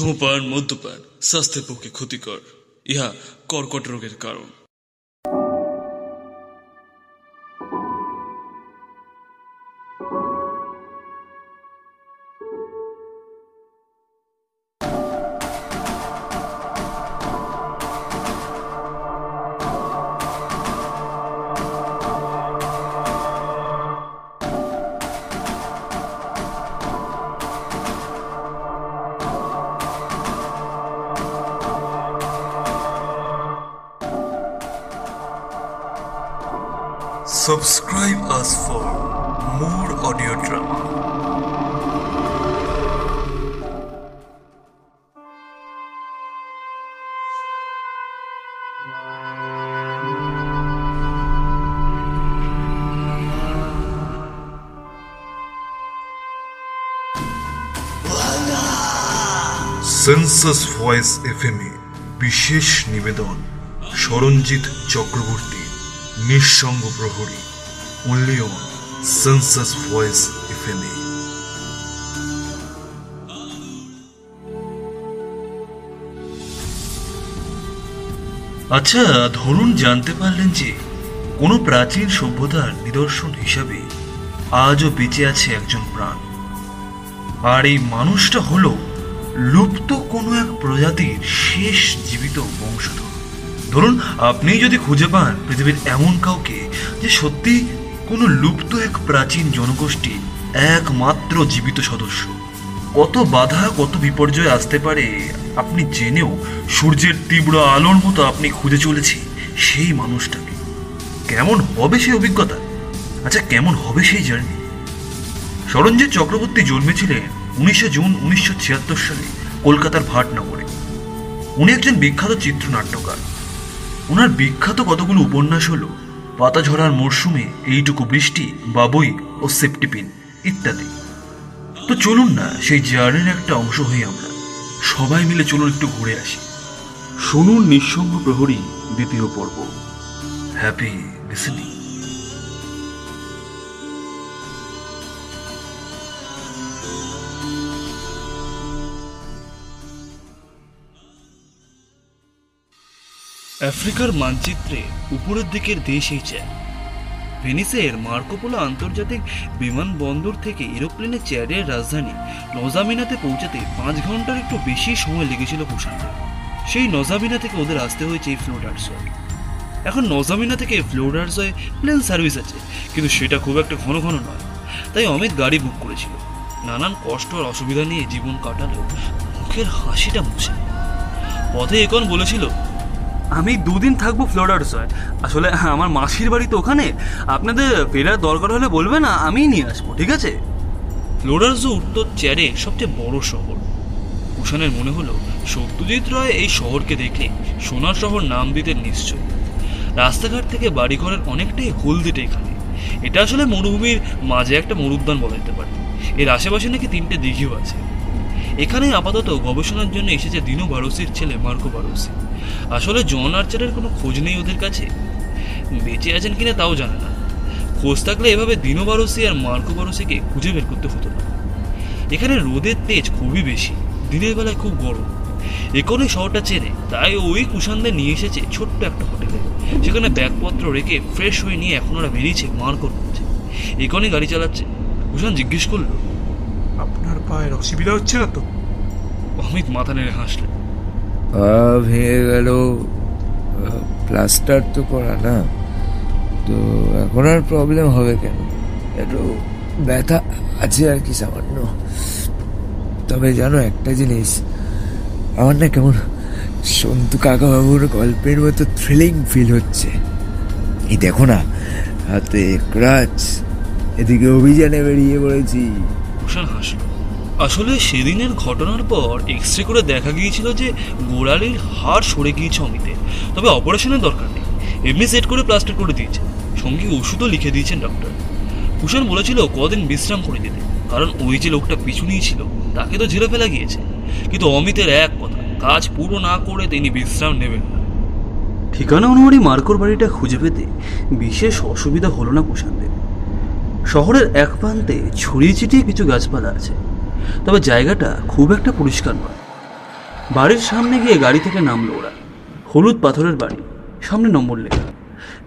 ধূমপান মদ্যপান স্বাস্থ্যের পক্ষে ক্ষতিকর। ইহা কর্কট রোগের কারণ। সেন্সাস ভয়েস এফএমএ বিশেষ নিবেদন Saranjit Chakraborty, Nishongo Prohori only on census voice এফএমএ আচ্ছা ধরুন জানতে পারলেন যে কোনো প্রাচীন সভ্যতার নিদর্শন হিসাবে আজও বেঁচে আছে একজন প্রাণ। আর এই মানুষটা হলো লুপ্ত কোনো এক প্রজাতির শেষ জীবিত বংশধর। ধরুন, আপনি যদি খুঁজে পান পৃথিবীর এমন কাউকে যে সত্যি কোনো লুপ্ত এক প্রাচীন জনগোষ্ঠী একমাত্র জীবিত সদস্য। কত বাধা, কত বিপর্যয় আসতে পারে, আপনি জেনেও সূর্যের তীব্র আলোর মতো আপনি খুঁজে চলেছি সেই মানুষটাকে। কেমন হবে সেই অভিজ্ঞতা? আচ্ছা কেমন হবে সেই জার্নি? সরঞ্জিৎ চক্রবর্তী জন্মেছিলেন উনিশে জুন উনিশশো ছিয়াত্তর সালে কলকাতার ভাটনগরে। উনি একজন বিখ্যাত চিত্রনাট্যকার। ওনার বিখ্যাত কতগুলো উপন্যাস হলো পাতা ঝরার মরশুমে এইটুকু বৃষ্টি, বাবুই ও সেপ্টিপিন ইত্যাদি। তো চলুন না, সেই জার্নির একটা অংশ হই আমরা। সবাই মিলে চলুন একটু ঘুরে আসি। শুনুন নিঃসঙ্গ প্রহরী দ্বিতীয় পর্ব। Happy listening. আফ্রিকার মানচিত্রে উপরের দিকের দেশ এই চ্যাড ভেনিসের মার্কোপোলো আন্তর্জাতিক বিমানবন্দর থেকে এরোপ্লেনে চ্যাডের রাজধানী নজামিনাতে পৌঁছাতে পাঁচ ঘণ্টার একটু বেশি সময় লেগেছিল কুষাণদের সেই নজামিনা থেকে ওদের আসতে হয়েছে এই ফ্লোডার্সয় এখন নজামিনা থেকে ফ্লোডার্সয় প্লেন সার্ভিস আছে, কিন্তু সেটা খুব একটা ঘন ঘন নয়। তাই অমিত গাড়ি বুক করেছিল। নানান কষ্ট আর অসুবিধা নিয়ে জীবন কাটালেও মুখের হাসিটা মুছে। পথে একন বলেছিল আমি দুদিন থাকব ফ্লোরাডসয় আসলে আমার মাসির বাড়ি তো ওখানে। আপনাদের ফেরার দরকার হলে বলবেন আমিই নিয়ে আসব, ঠিক আছে? ফ্লোরার্স উত্তর চ্যারে সবচেয়ে বড় শহর। কুষাণের মনে হলো, সত্যজিৎ রায় এই শহরকে দেখলে সোনার শহর নাম দিতেন নিশ্চয় রাস্তাঘাট থেকে বাড়িঘরের অনেকটাই হলদিটে এখানে এটা আসলে মরুভূমির মাঝে একটা মরুদ্যান বলা যেতে পারে। এর আশেপাশে নাকি তিনটে দিঘিও আছে। এখানে আপাতত গবেষণার জন্য এসেছে দিনু বারোসির ছেলে মার্কো বারোসি। আসলে জন আর্চারের কোনো খোঁজ নেই ওদের কাছে? বেঁচে আছেন কিনা তাও জানে না। খোঁজ থাকলে এভাবে দিনু বারোসি আর মার্কো বারোসিকে খুঁজে বের করতে হতো না। এখানে রোদের তেজ খুবই বেশি, দিনের বেলায় খুব গরম। এখনই শহরটা চেনে, তাই ওই কুষাণদের নিয়ে এসেছে ছোট্ট একটা হোটেলে। সেখানে ব্যাগপত্র রেখে ফ্রেশ হয়ে নিয়ে এখন ওরা বেরিয়েছে মার্কোর খোঁজে এখনই গাড়ি চালাচ্ছে। কুষাণ জিজ্ঞেস করল পায়ের অসুবিধা হচ্ছে না তো। অমিত মাথা নেড়ে হাসলেন পা ভেঙে গেল। প্লাস্টার তো করা না। তো এখন আর প্রবলেম হবে কেন? একটু ব্যথা আছে আর কি সামান্য। তবে জানো একটা জিনিস আমার না কেমন সন্তু কাকাবাবুর গল্পের মতো থ্রিলিং ফিল হচ্ছে। এই দেখো না হাতে ক্রাচ এদিকে অভিযানে বেরিয়ে পড়েছি। হাসল। আসলে সেদিনের ঘটনার পর এক্স রে করে দেখা গিয়েছিল যে গোড়ালির হাড় সরে গিয়েছে অমিতের তবে অপারেশনের দরকার নেই। এমনি সেট করে প্লাস্টার করে দিয়েছে। সঙ্গে ওষুধও লিখে দিয়েছেন ডক্টর কুষাণ বলেছিল কদিন বিশ্রাম করে দিতে। কারণ ওই যে লোকটা পিছু নিয়েছিল, তাকে তো ঝেড়ে ফেলা গিয়েছে। কিন্তু অমিতের এক কথা, কাজ পুরো না করে তিনি বিশ্রাম নেবেন না। ঠিকানা অনুযায়ী মার্কোর বাড়িটা খুঁজে পেতে বিশেষ অসুবিধা হলো না কুষাণদের। শহরের এক প্রান্তে ছড়িয়ে ছিটিয়ে কিছু গাছপালা আছে। তবে জায়গাটা খুব একটা পরিষ্কার নয়। বাড়ির সামনে গিয়ে গাড়ি থেকে নামলো ওরা। হলুদ পাথরের বাড়ি, সামনে নম্বর লেখা।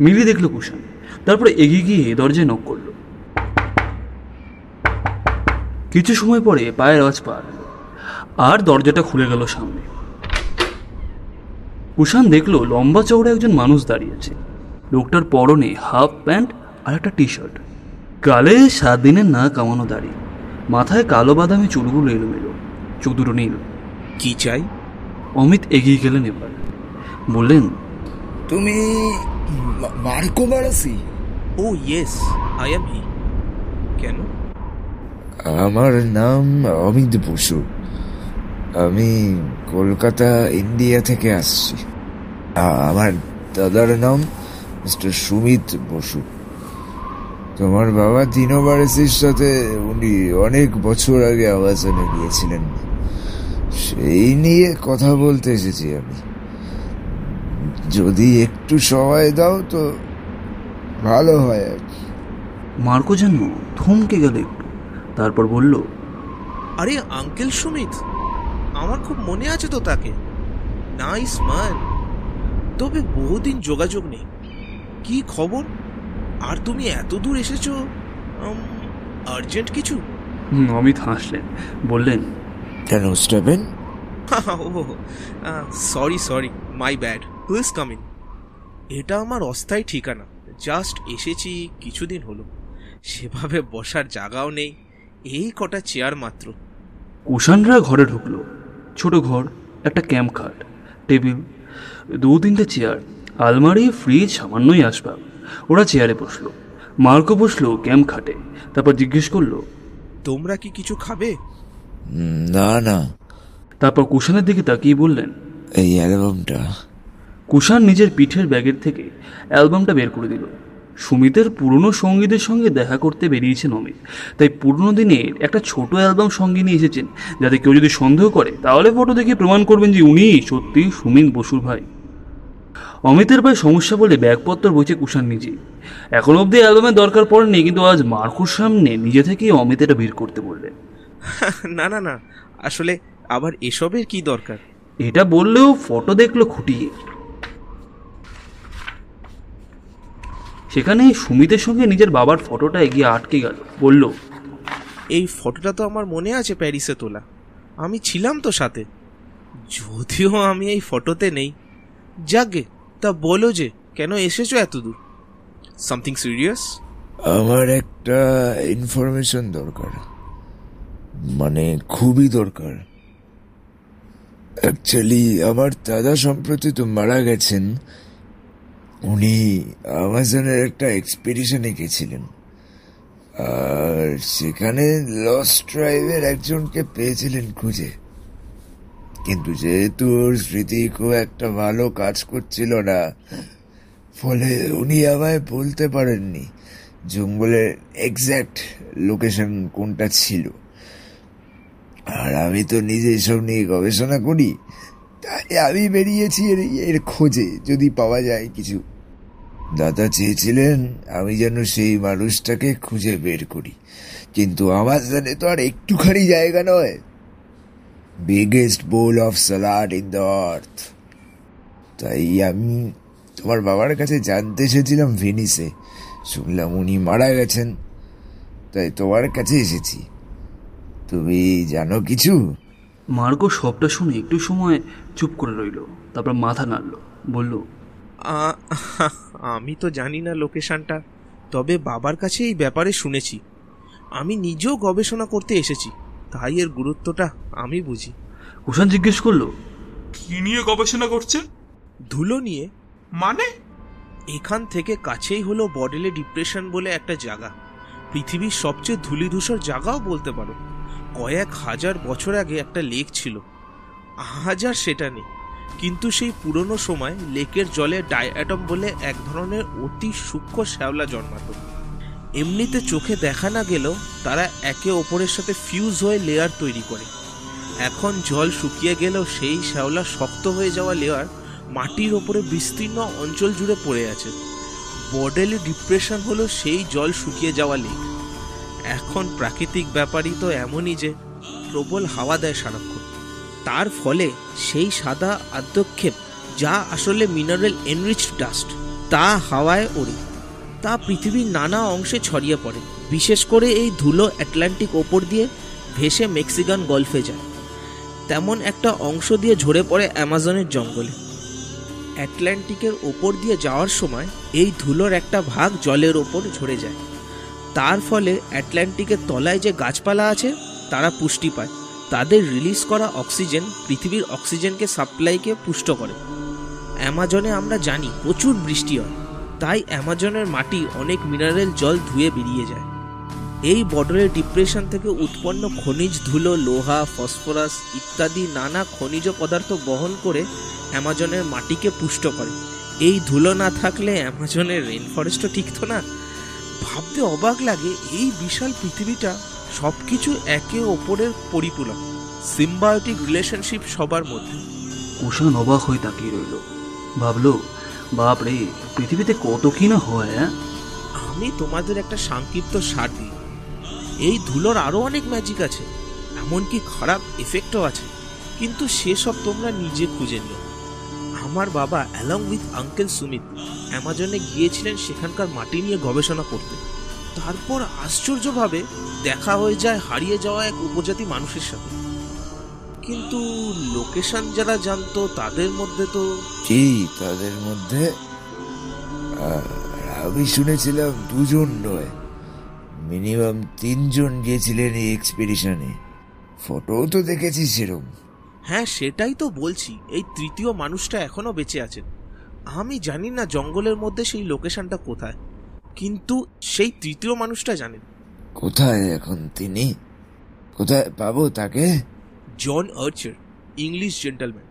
মিলিয়ে দেখল কুষাণ। তারপরে এগিয়ে গিয়ে দরজায় নক করল। কিছু সময় পরে পায়ের আওয়াজ গেল। আর দরজাটা খুলে গেল সামনে। কুষাণ দেখল লম্বা চওড়া একজন মানুষ দাঁড়িয়েছে লোকটার পরনে হাফ প্যান্ট আর একটা টি শার্ট গালে সাত দিনের না কামানো দাড়ি। মাথায় কালো বাদামি চুলগুলো এলোমেলো চোখ দুটো নীল। কি চাই? অমিত এগিয়ে গেলেন এবার। বললেন তুমি মার্কো বারাসি ও ইয়েস আই এম হি কেন? আমার নাম অমিত বসু। আমি কলকাতা ইন্ডিয়া থেকে আসছি। আমার দাদার নাম মিস্টার সুমিত বসু। তোমার বাবা বারেসির সাথে উনি অনেক বছর আগে আবাসনে গিয়েছিলেন সেই নিয়ে কথা বলতে এসেছি আমি। যদি একটু সময় দাও তো ভালো হয় আর কি। মার্কো যেন থমকে গেল একটু। তারপর বলল আরে আঙ্কেল সুমিত আমার খুব মনে আছে তো তাকে। Nice man. তবে বহুদিন যোগাযোগ নেই। কি খবর? আর তুমি এত দূর এসেছ? আর্জেন্ট কিছু? অমিত হাসলেন বললেন কেন Steven O sorry sorry my bad please come in এটা আমার অস্থায়ী ঠিকানা জাস্ট এসেছি কিছুদিন হলো সেভাবে বসার জায়গাও নেই এই কটা চেয়ার মাত্র। কুষাণরা ঘরে ঢুকলো ছোট ঘর একটা ক্যাম্প খাট টেবিল দু তিনটে চেয়ার আলমারি ফ্রিজ সামান্যই আসবাব। ওরা চেয়ারে বসল। মার্কো বসল ক্যাম্প খাটে তারপর জিজ্ঞেস করল তোমরা কি কিছু খাবে? না না। তারপর কুষাণের দিকে তাকিয়ে বললেন এই অ্যালবামটা। কুষাণ নিজের পিঠের ব্যাগের থেকে অ্যালবামটা বের করে দিল। সুমিতের পুরনো সঙ্গীদের সঙ্গে দেখা করতে বেরিয়েছেন অমিত। তাই পুরনো দিনের একটা ছোট অ্যালবাম সঙ্গে নিয়ে এসেছেন। যাতে কেউ যদি সন্দেহ করে তাহলে ফটো দেখে প্রমাণ করবেন যে উনি সত্যি সুমিত বসুর ভাই। অমিতের ভাই সমস্যা বলে ব্যাগপত্র বইছে কুষাণ নিজে। এখন অবধি অ্যালবামের দরকার পড়েনি কিন্তু আজ মার্কুর সামনে নিজে থেকেই অমিত এটা বের করতে বললেন। না না না আসলে আবার এসবের কি দরকার? এটা বললেও ফটো দেখল খুঁটিয়ে। সেখানে সুমিতের সঙ্গে নিজের বাবার ফটোটা এগিয়ে আটকে গেল বলল এই ফটোটা তো আমার মনে আছে প্যারিসে তোলা। আমি ছিলাম তো সাথে। যদিও আমি এই ফটোতে নেই। যাগে তা বলো যে, কেন এসেছ এত দূর? সামথিং সিরিয়াস আমার একটা ইনফরমেশন দরকার। মানে খুবই দরকার। অ্যাকচুয়ালি আমার দাদা সম্প্রতি তো মারা গেছেন। উনি আমাজনের একটা এক্সপিডিশনে গেছিলেন। আর সেখানে লস্ট ট্রাইবের একজনকে পেয়েছিলেন খুঁজে। কিন্তু যেহেতু ওর স্মৃতি খুব একটা ভালো কাজ করছিল না, ফলে উনি আমায় বলতে পারেননি জঙ্গলের এক্স্যাক্ট লোকেশন কোনটা ছিল। আর আমি তো নিজে এসব নিয়ে গবেষণা করি, তাই আমি বেরিয়েছি এর এর খোঁজে, যদি পাওয়া যায় কিছু। দাদা চেয়েছিলেন আমি যেন সেই মানুষটাকে খুঁজে বের করি, কিন্তু আমার জানে তো আর একটুখানি জায়গা নয়। Biggest bowl of salad in the earth তাই আমি তোমার বাবার কাছে জানতে এসেছিলাম ভেনিসে। শুনলাম উনি মারা গেছেন। তাই তোমার কাছে এসেছি। তুমি জানো কিছু? মার্কো সবটা শুনে একটু সময় চুপ করে রইল তারপর মাথা নাড়ল বলল আমি তো জানি না লোকেশনটা তবে বাবার কাছে এই ব্যাপারে শুনেছি। আমি নিজেও গবেষণা করতে এসেছি। তাই এর গুরুত্বটা আমি বুঝি। কুষাণ জিজ্ঞেস করল কি নিয়ে গবেষণা করছেন? ধুলো নিয়ে। মানে? এখান থেকে কাছেই হলো বডেলে ডিপ্রেশন বলে একটা জায়গা পৃথিবীর সবচেয়ে ধূলিধূসর জায়গাও বলতে পারো। কয়েক হাজার বছর আগে একটা লেক ছিল। হাজার সেটা নেই। কিন্তু সেই পুরনো সময় লেকের জলে ডায়াটম বলে এক ধরনের অতি সূক্ষ্ম শ্যাওলা জন্মাতো। এমনিতে চোখে দেখা না গেলেও তারা একে অপরের সাথে ফিউজ হয়ে লেয়ার তৈরি করে। এখন জল শুকিয়ে গেলেও সেই শ্যাওলা শক্ত হয়ে যাওয়া লেয়ার মাটির ওপরে বিস্তীর্ণ অঞ্চল জুড়ে পড়ে আছে। বডেলি ডিপ্রেশন হলো সেই জল শুকিয়ে যাওয়া লেক এখন প্রাকৃতিক ব্যাপারই তো এমনই যে প্রবল হাওয়া দেয় সারাক্ষণ। তার ফলে সেই সাদা আদ্যক্ষেপ যা আসলে মিনারেল এনরিচড ডাস্ট তা হাওয়ায় ওড়ে। তা পৃথিবীর নানা অংশে ছড়িয়ে পড়ে। বিশেষ করে এই ধুলো অ্যাটলান্টিক ওপর দিয়ে ভেসে মেক্সিকান গলফে যায়। তেমন একটা অংশ দিয়ে ঝরে পড়ে অ্যামাজনের জঙ্গলে। অ্যাটলান্টিকের ওপর দিয়ে যাওয়ার সময় এই ধুলোর একটা ভাগ জলের ওপর ঝরে যায়। তার ফলে অ্যাটলান্টিকের তলায় যে গাছপালা আছে, তারা পুষ্টি পায়। তাদের রিলিজ করা অক্সিজেন পৃথিবীর অক্সিজেনকে সাপ্লাইকে পুষ্ট করে। অ্যামাজনে আমরা জানি প্রচুর বৃষ্টি হয়। তাই অ্যামাজনের মাটি অনেক মিনারেল জল ধুয়ে বেরিয়ে যায়। এই বর্ডারের ডিপ্রেশন থেকে উৎপন্ন খনিজ ধুলো, লোহা, ফসফরাস ইত্যাদি নানা খনিজ পদার্থ বহন করে অ্যামাজনের মাটিকে পুষ্ট করে। এই ধুলো না থাকলে অ্যামাজনের রেন ফরেস্টও টিকতো না। ভাবতে অবাক লাগে, এই বিশাল পৃথিবীটা সবকিছু একে অপরের পরিপূরক, সিম্বায়োটিক রিলেশনশিপ সবার মধ্যে। কুষাণ অবাক হয়ে তাকিয়ে রইল। ভাবলো বাপ রে পৃথিবীতে কত কি না হয় হ্যাঁ? আমি তোমাদের একটা সংক্ষিপ্ত দিই এই ধুলোর আরও অনেক ম্যাজিক আছে, এমনকি খারাপ এফেক্টও আছে। কিন্তু সেসব তোমরা নিজে খুঁজে নিও। আমার বাবা অ্যালং উইথ আঙ্কেল সুমিত অ্যামাজনে গিয়েছিলেন সেখানকার মাটি নিয়ে গবেষণা করতে। তারপর আশ্চর্যভাবে দেখা হয়ে যায় হারিয়ে যাওয়া এক উপজাতি মানুষের সাথে। কিন্তু লোকেশন যারা জানতো তাদের মধ্যে তো কি তাদের মধ্যে? আমি শুনেছিলাম দুজন নয় মিনিমাম তিনজন গিয়েছিলেন এই এক্সপিডিশনে ফটোও তো দেখেছি সেরম হ্যাঁ সেটাই তো বলছি এই তৃতীয় মানুষটা এখনও বেঁচে আছেন। আমি জানি না জঙ্গলের মধ্যে সেই লোকেশনটা কোথায় কিন্তু সেই তৃতীয় মানুষটা জানেন। কোথায় এখন তিনি? কোথায় পাবো তাকে? John Archer English gentleman.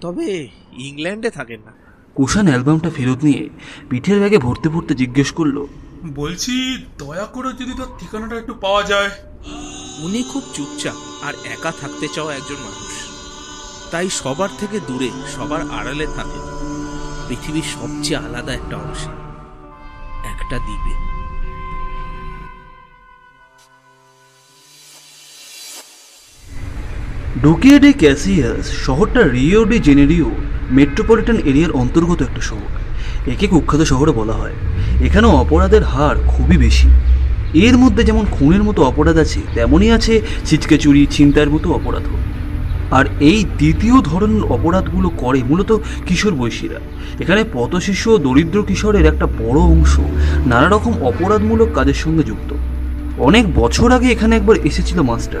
তবে ইংল্যান্ডে থাকেন না। কুষাণ অ্যালবামটা ফেরত নিয়ে পিঠের ব্যাগে ভরতে ভরতে জিজ্ঞেস করল বলছি দয়া করে যদি তার ঠিকানাটা একটু পাওয়া যায়। উনি খুব চুপচাপ আর একা থাকতে চাওয়া একজন মানুষ। তাই সবার থেকে দূরে সবার আড়ালে থাকেন পৃথিবীর সবচেয়ে আলাদা একটা অংশে একটা দ্বীপে। ডোকিয়া ডে ক্যাসিয়াস শহরটা রিও ডি জেনেরিও মেট্রোপলিটন এরিয়ার অন্তর্গত একটা শহর। একে কুখ্যাত শহরে বলা হয়। এখানে অপরাধের হার খুবই বেশি। এর মধ্যে যেমন খুনের মতো অপরাধ আছে, তেমনই আছে ছিচকে চুরি, ছিনতাইয়ের মতো অপরাধও। আর এই দ্বিতীয় ধরনের অপরাধগুলো করে মূলত কিশোর বয়সীরা। এখানে পথশিশু ও দরিদ্র কিশোরের একটা বড় অংশ নানা রকম অপরাধমূলক কাজের সঙ্গে যুক্ত। অনেক বছর আগে এখানে একবার এসেছিল মাস্টার।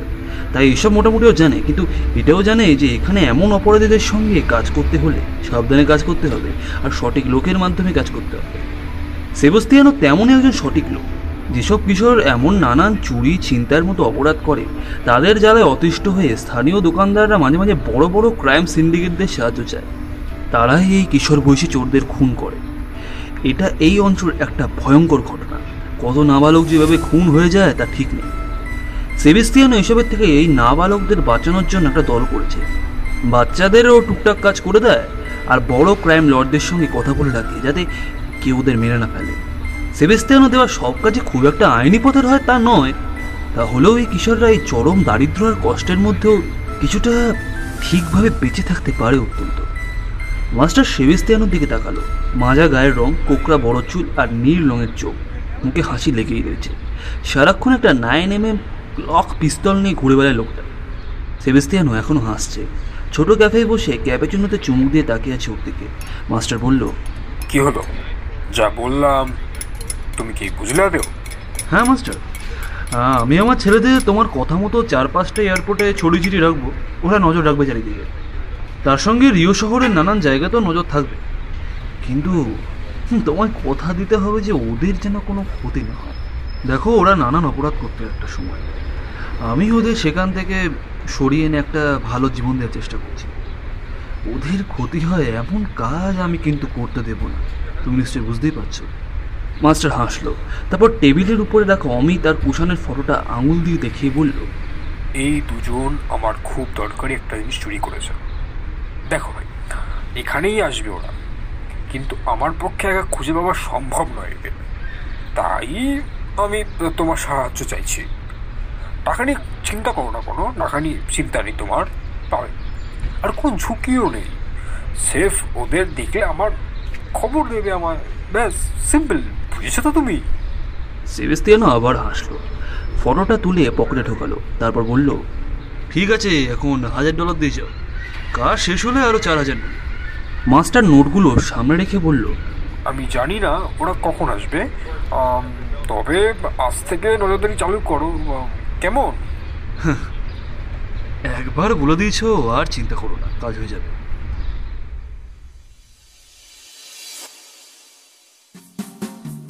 তাই এসব মোটামুটিও জানে, কিন্তু এটাও জানে যে এখানে এমন অপরাধীদের সঙ্গে কাজ করতে হলে সাবধানে কাজ করতে হবে আর সঠিক লোকের মাধ্যমে কাজ করতে হবে। সেবস্তিয়ানো তেমনই একজন সঠিক লোক। যেসব কিশোর এমন নানান চুরি, ছিনতাইয়ের মতো অপরাধ করে, তাদের জ্বালায় অতিষ্ঠ হয়ে স্থানীয় দোকানদাররা মাঝে মাঝে বড় বড় ক্রাইম সিন্ডিকেটদের সাহায্য চায়। তারাই এই কিশোর বয়সী চোরদের খুন করে। এটা এই অঞ্চল একটা ভয়ঙ্কর ঘটনা। কত নাবালক যেভাবে খুন হয়ে যায়, তা ঠিক নেই। সেবেস্তিয়ানো এসবের থেকে এই নাবালকদের বাঁচানোর জন্য একটা দল করেছে। বাচ্চাদেরও টুকটাক কাজ করে দেয় আর বড় ক্রাইম লর্ডদের সঙ্গে কথা বলে রাখে, যাতে কেউ ওদের মেরে না ফেলে। সেবেস্তিয়ানো দেওয়া সব কাজে খুব একটা আইনি পথের হয় তা নয়। তাহলেও এই কিশোররা এই চরম দারিদ্র আর কষ্টের মধ্যেও কিছুটা ঠিকভাবে বেঁচে থাকতে পারে অত্যন্ত। মাস্টার সেবেস্তিয়ানোর দিকে তাকালো। মাজা গায়ের রং, কোকড়া বড় চুল আর নীল রঙের চোখ। মুখে হাসি লেগেই রয়েছে। সারাক্ষণ একটা নাইন এম এম ক্লক পিস্তল নিয়ে ঘুরে বেড়ায় লোকটা। সেবেস্তিয়ানো এখনও হাসছে। ছোট ক্যাফে বসে ক্যাপেচুনোতে চুমুক দিয়ে তাকিয়ে আছে ওর দিকে। মাস্টার বলল কি হলো? যা বললাম তুমি কি বুঝলে আদেও হ্যাঁ মাস্টার আমি আমার ছেলেদের তোমার কথা মতো চার পাঁচটা এয়ারপোর্টে ছড়ি ছিটি রাখব। ওরা নজর রাখবে চারিদিকে। তার সঙ্গে রিও শহরের নানান জায়গাতেও নজর থাকবে। কিন্তু তোমায় কথা দিতে হবে যে ওদের যেন কোনো ক্ষতি না হয়। দেখো, ওরা নানান অপরাধ করতে একটা সময়। আমি ওদের সেখান থেকে সরিয়ে এনে একটা ভালো জীবন দেওয়ার চেষ্টা করছি। ওদের ক্ষতি হয় এমন কাজ আমি কিন্তু করতে দেব না। তুমি নিশ্চয়ই বুঝতেই পারছ। মাস্টার হাসলো, তারপর টেবিলের উপরে রাখা অমিত আর কুষাণের ফটোটা আঙুল দিয়ে দেখিয়ে বলল, এই দুজন আমার খুব দরকারি একটা জিনিস চুরি করেছে। দেখো ভাই, এখানেই আসবে ওরা। কিন্তু আমার পক্ষে একা খুঁজে পাওয়া সম্ভব নয়। তাই আমি তোমার সাহায্য চাইছি। টাকা নিয়ে চিন্তা করো না কোনো। টাকা নিয়ে চিন্তা নেই তোমার। পাবে। আর কোনো ঝুঁকিও নেই। সেফ ওদের দেখলে আমার খবর দেবে আমার। ব্যাস, সিম্পল। বুঝেছ তো তুমি? সেবেস্তিয়ানো আবার হাসলো। ফটোটা তুলে পকেটে ঢোকালো। তারপর বলল, ঠিক আছে, এখন হাজার ডলার দিয়ে যাও। কাজ শেষ হলে আরও চার হাজার নেবে। মাস্টার নোটগুলো সামনে রেখে বলল আমি জানি না ওরা কখন আসবে। তবে আজ থেকে নজরদারি চালু করো। কেমন? একবার বলে দিয়েছ আর চিন্তা করো না কাজ হয়ে যাবে।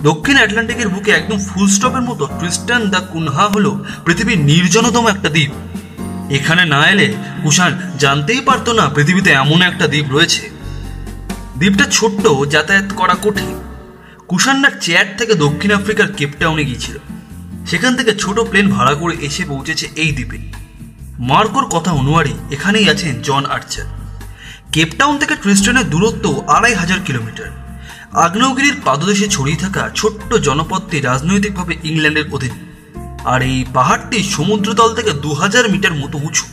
দক্ষিণ আটলান্টিকের বুকে একদম ফুল স্টপের মতো ট্রিস্টান দ্য কুনহা হলো পৃথিবীর নির্জনতম একটা দ্বীপ। এখানে না এলে কুষাণ জানতেই পারতো না পৃথিবীতে এমন একটা দ্বীপ রয়েছে। দ্বীপটা ছোট্ট যাতায়াত করা কঠিন। কুষাণরা চেয়ার থেকে দক্ষিণ আফ্রিকার কেপটাউনে গিয়েছিল। সেখান থেকে ছোট প্লেন ভাড়া করে এসে পৌঁছেছে এই দ্বীপে। মার্কোর কথা অনুযায়ী এখানেই আছেন জন আর্চার। কেপটাউন থেকে ট্রিস্টনের দূরত্ব আড়াই হাজার কিলোমিটার। আগ্নেয়গিরির পাদদেশে ছড়িয়ে থাকা ছোট্ট জনপদটি রাজনৈতিকভাবে ইংল্যান্ডের অধীন। আর এই পাহাড়টি সমুদ্রতল থেকে দু হাজার মিটার মতো উঁচু।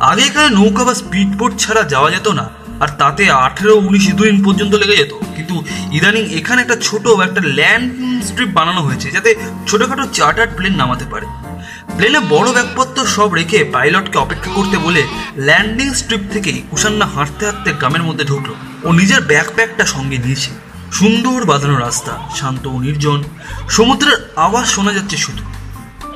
আগে এখানে নৌকা বা স্পিড বোট ছাড়া যাওয়া যেত না। আর তাতে আঠেরো উনিশ দিন পর্যন্ত লেগে যেত। কিন্তু ইদানিং এখানে একটা ছোট একটা ল্যান্ড স্ট্রিপ বানানো হয়েছে, যাতে ছোটখাটো চার্টার প্লেন নামাতে পারে। প্লেনে বড় ব্যাগপত্র সব রেখে পাইলটকে অপেক্ষা করতে বলে ল্যান্ডিং স্ট্রিপ থেকে কুষান্না হাঁটতে হাঁটতে গ্রামের মধ্যে ঢুকলো। ও নিজের ব্যাকপ্যাকটা সঙ্গে নিয়েছে। সুন্দর বাঁধানো রাস্তা, শান্ত ও নির্জন। সমুদ্রের আওয়াজ শোনা যাচ্ছে শুধু।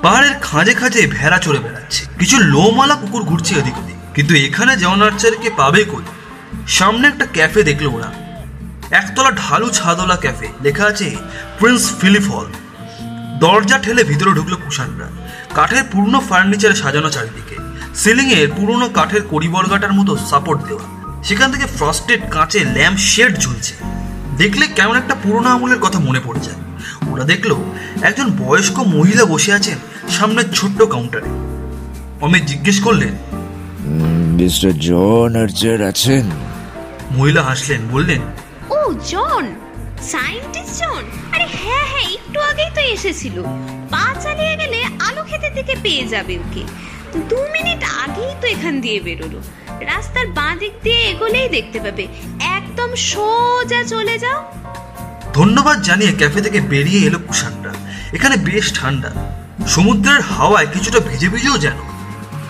পাহাড়ের খাঁজে খাঁজে ভেড়া চড়ে বেড়াচ্ছে। কিছু লোমালা কুকুর ঘুরছে এদিক ওদিক। কিন্তু এখানে জন আর্চারকে পাবে কই? সামনে একটা ক্যাফে দেখল ওরা। একতলা ঢালু ছাদওয়ালা ক্যাফে, লেখা আছে প্রিন্স ফিলিপ হল। দরজা ঠেলে ভিতরে ঢুকলো কুষাণরা। কাঠের পুরনো ফার্নিচারে সাজানো চারিদিকে। সিলিং এর পুরনো কাঠের কড়িবর্গাটার মতো সাপোর্ট দেওয়া। সেখান থেকে ফ্রস্টেড কাঁচে ল্যাম্প শেড ঝুলছে। দেখলে কেমন একটা পুরনো আমলের কথা মনে পড়ে যায়। ওরা দেখল একজন বয়স্ক মহিলা বসে আছেন সামনের ছোট্ট কাউন্টারে অমিত জিজ্ঞেস করলেন মিস্টার জন আর্চার আছেন? মহিলা হাসলেন বললেন ও জন সায়েন্টিস্ট জন আরে হ্যাঁ হ্যাঁ একটু আগেই তো এসেছিল। পা চালিয়ে গেলে আলো খেতে থেকে পেয়ে যাবে ওকে। দু মিনিট আগেই তো এখান দিয়ে বেরোলো। রাস্তার বাঁ দিক দিয়ে এগোলেই দেখতে পাবে। একদম সোজা চলে যাও। ধন্যবাদ জানিয়ে ক্যাফে থেকে বেরিয়ে এলো কুষাণরা এখানে বেশ ঠান্ডা। সমুদ্রের হাওয়ায় কিছুটা ভিজে ভিজেও যেন।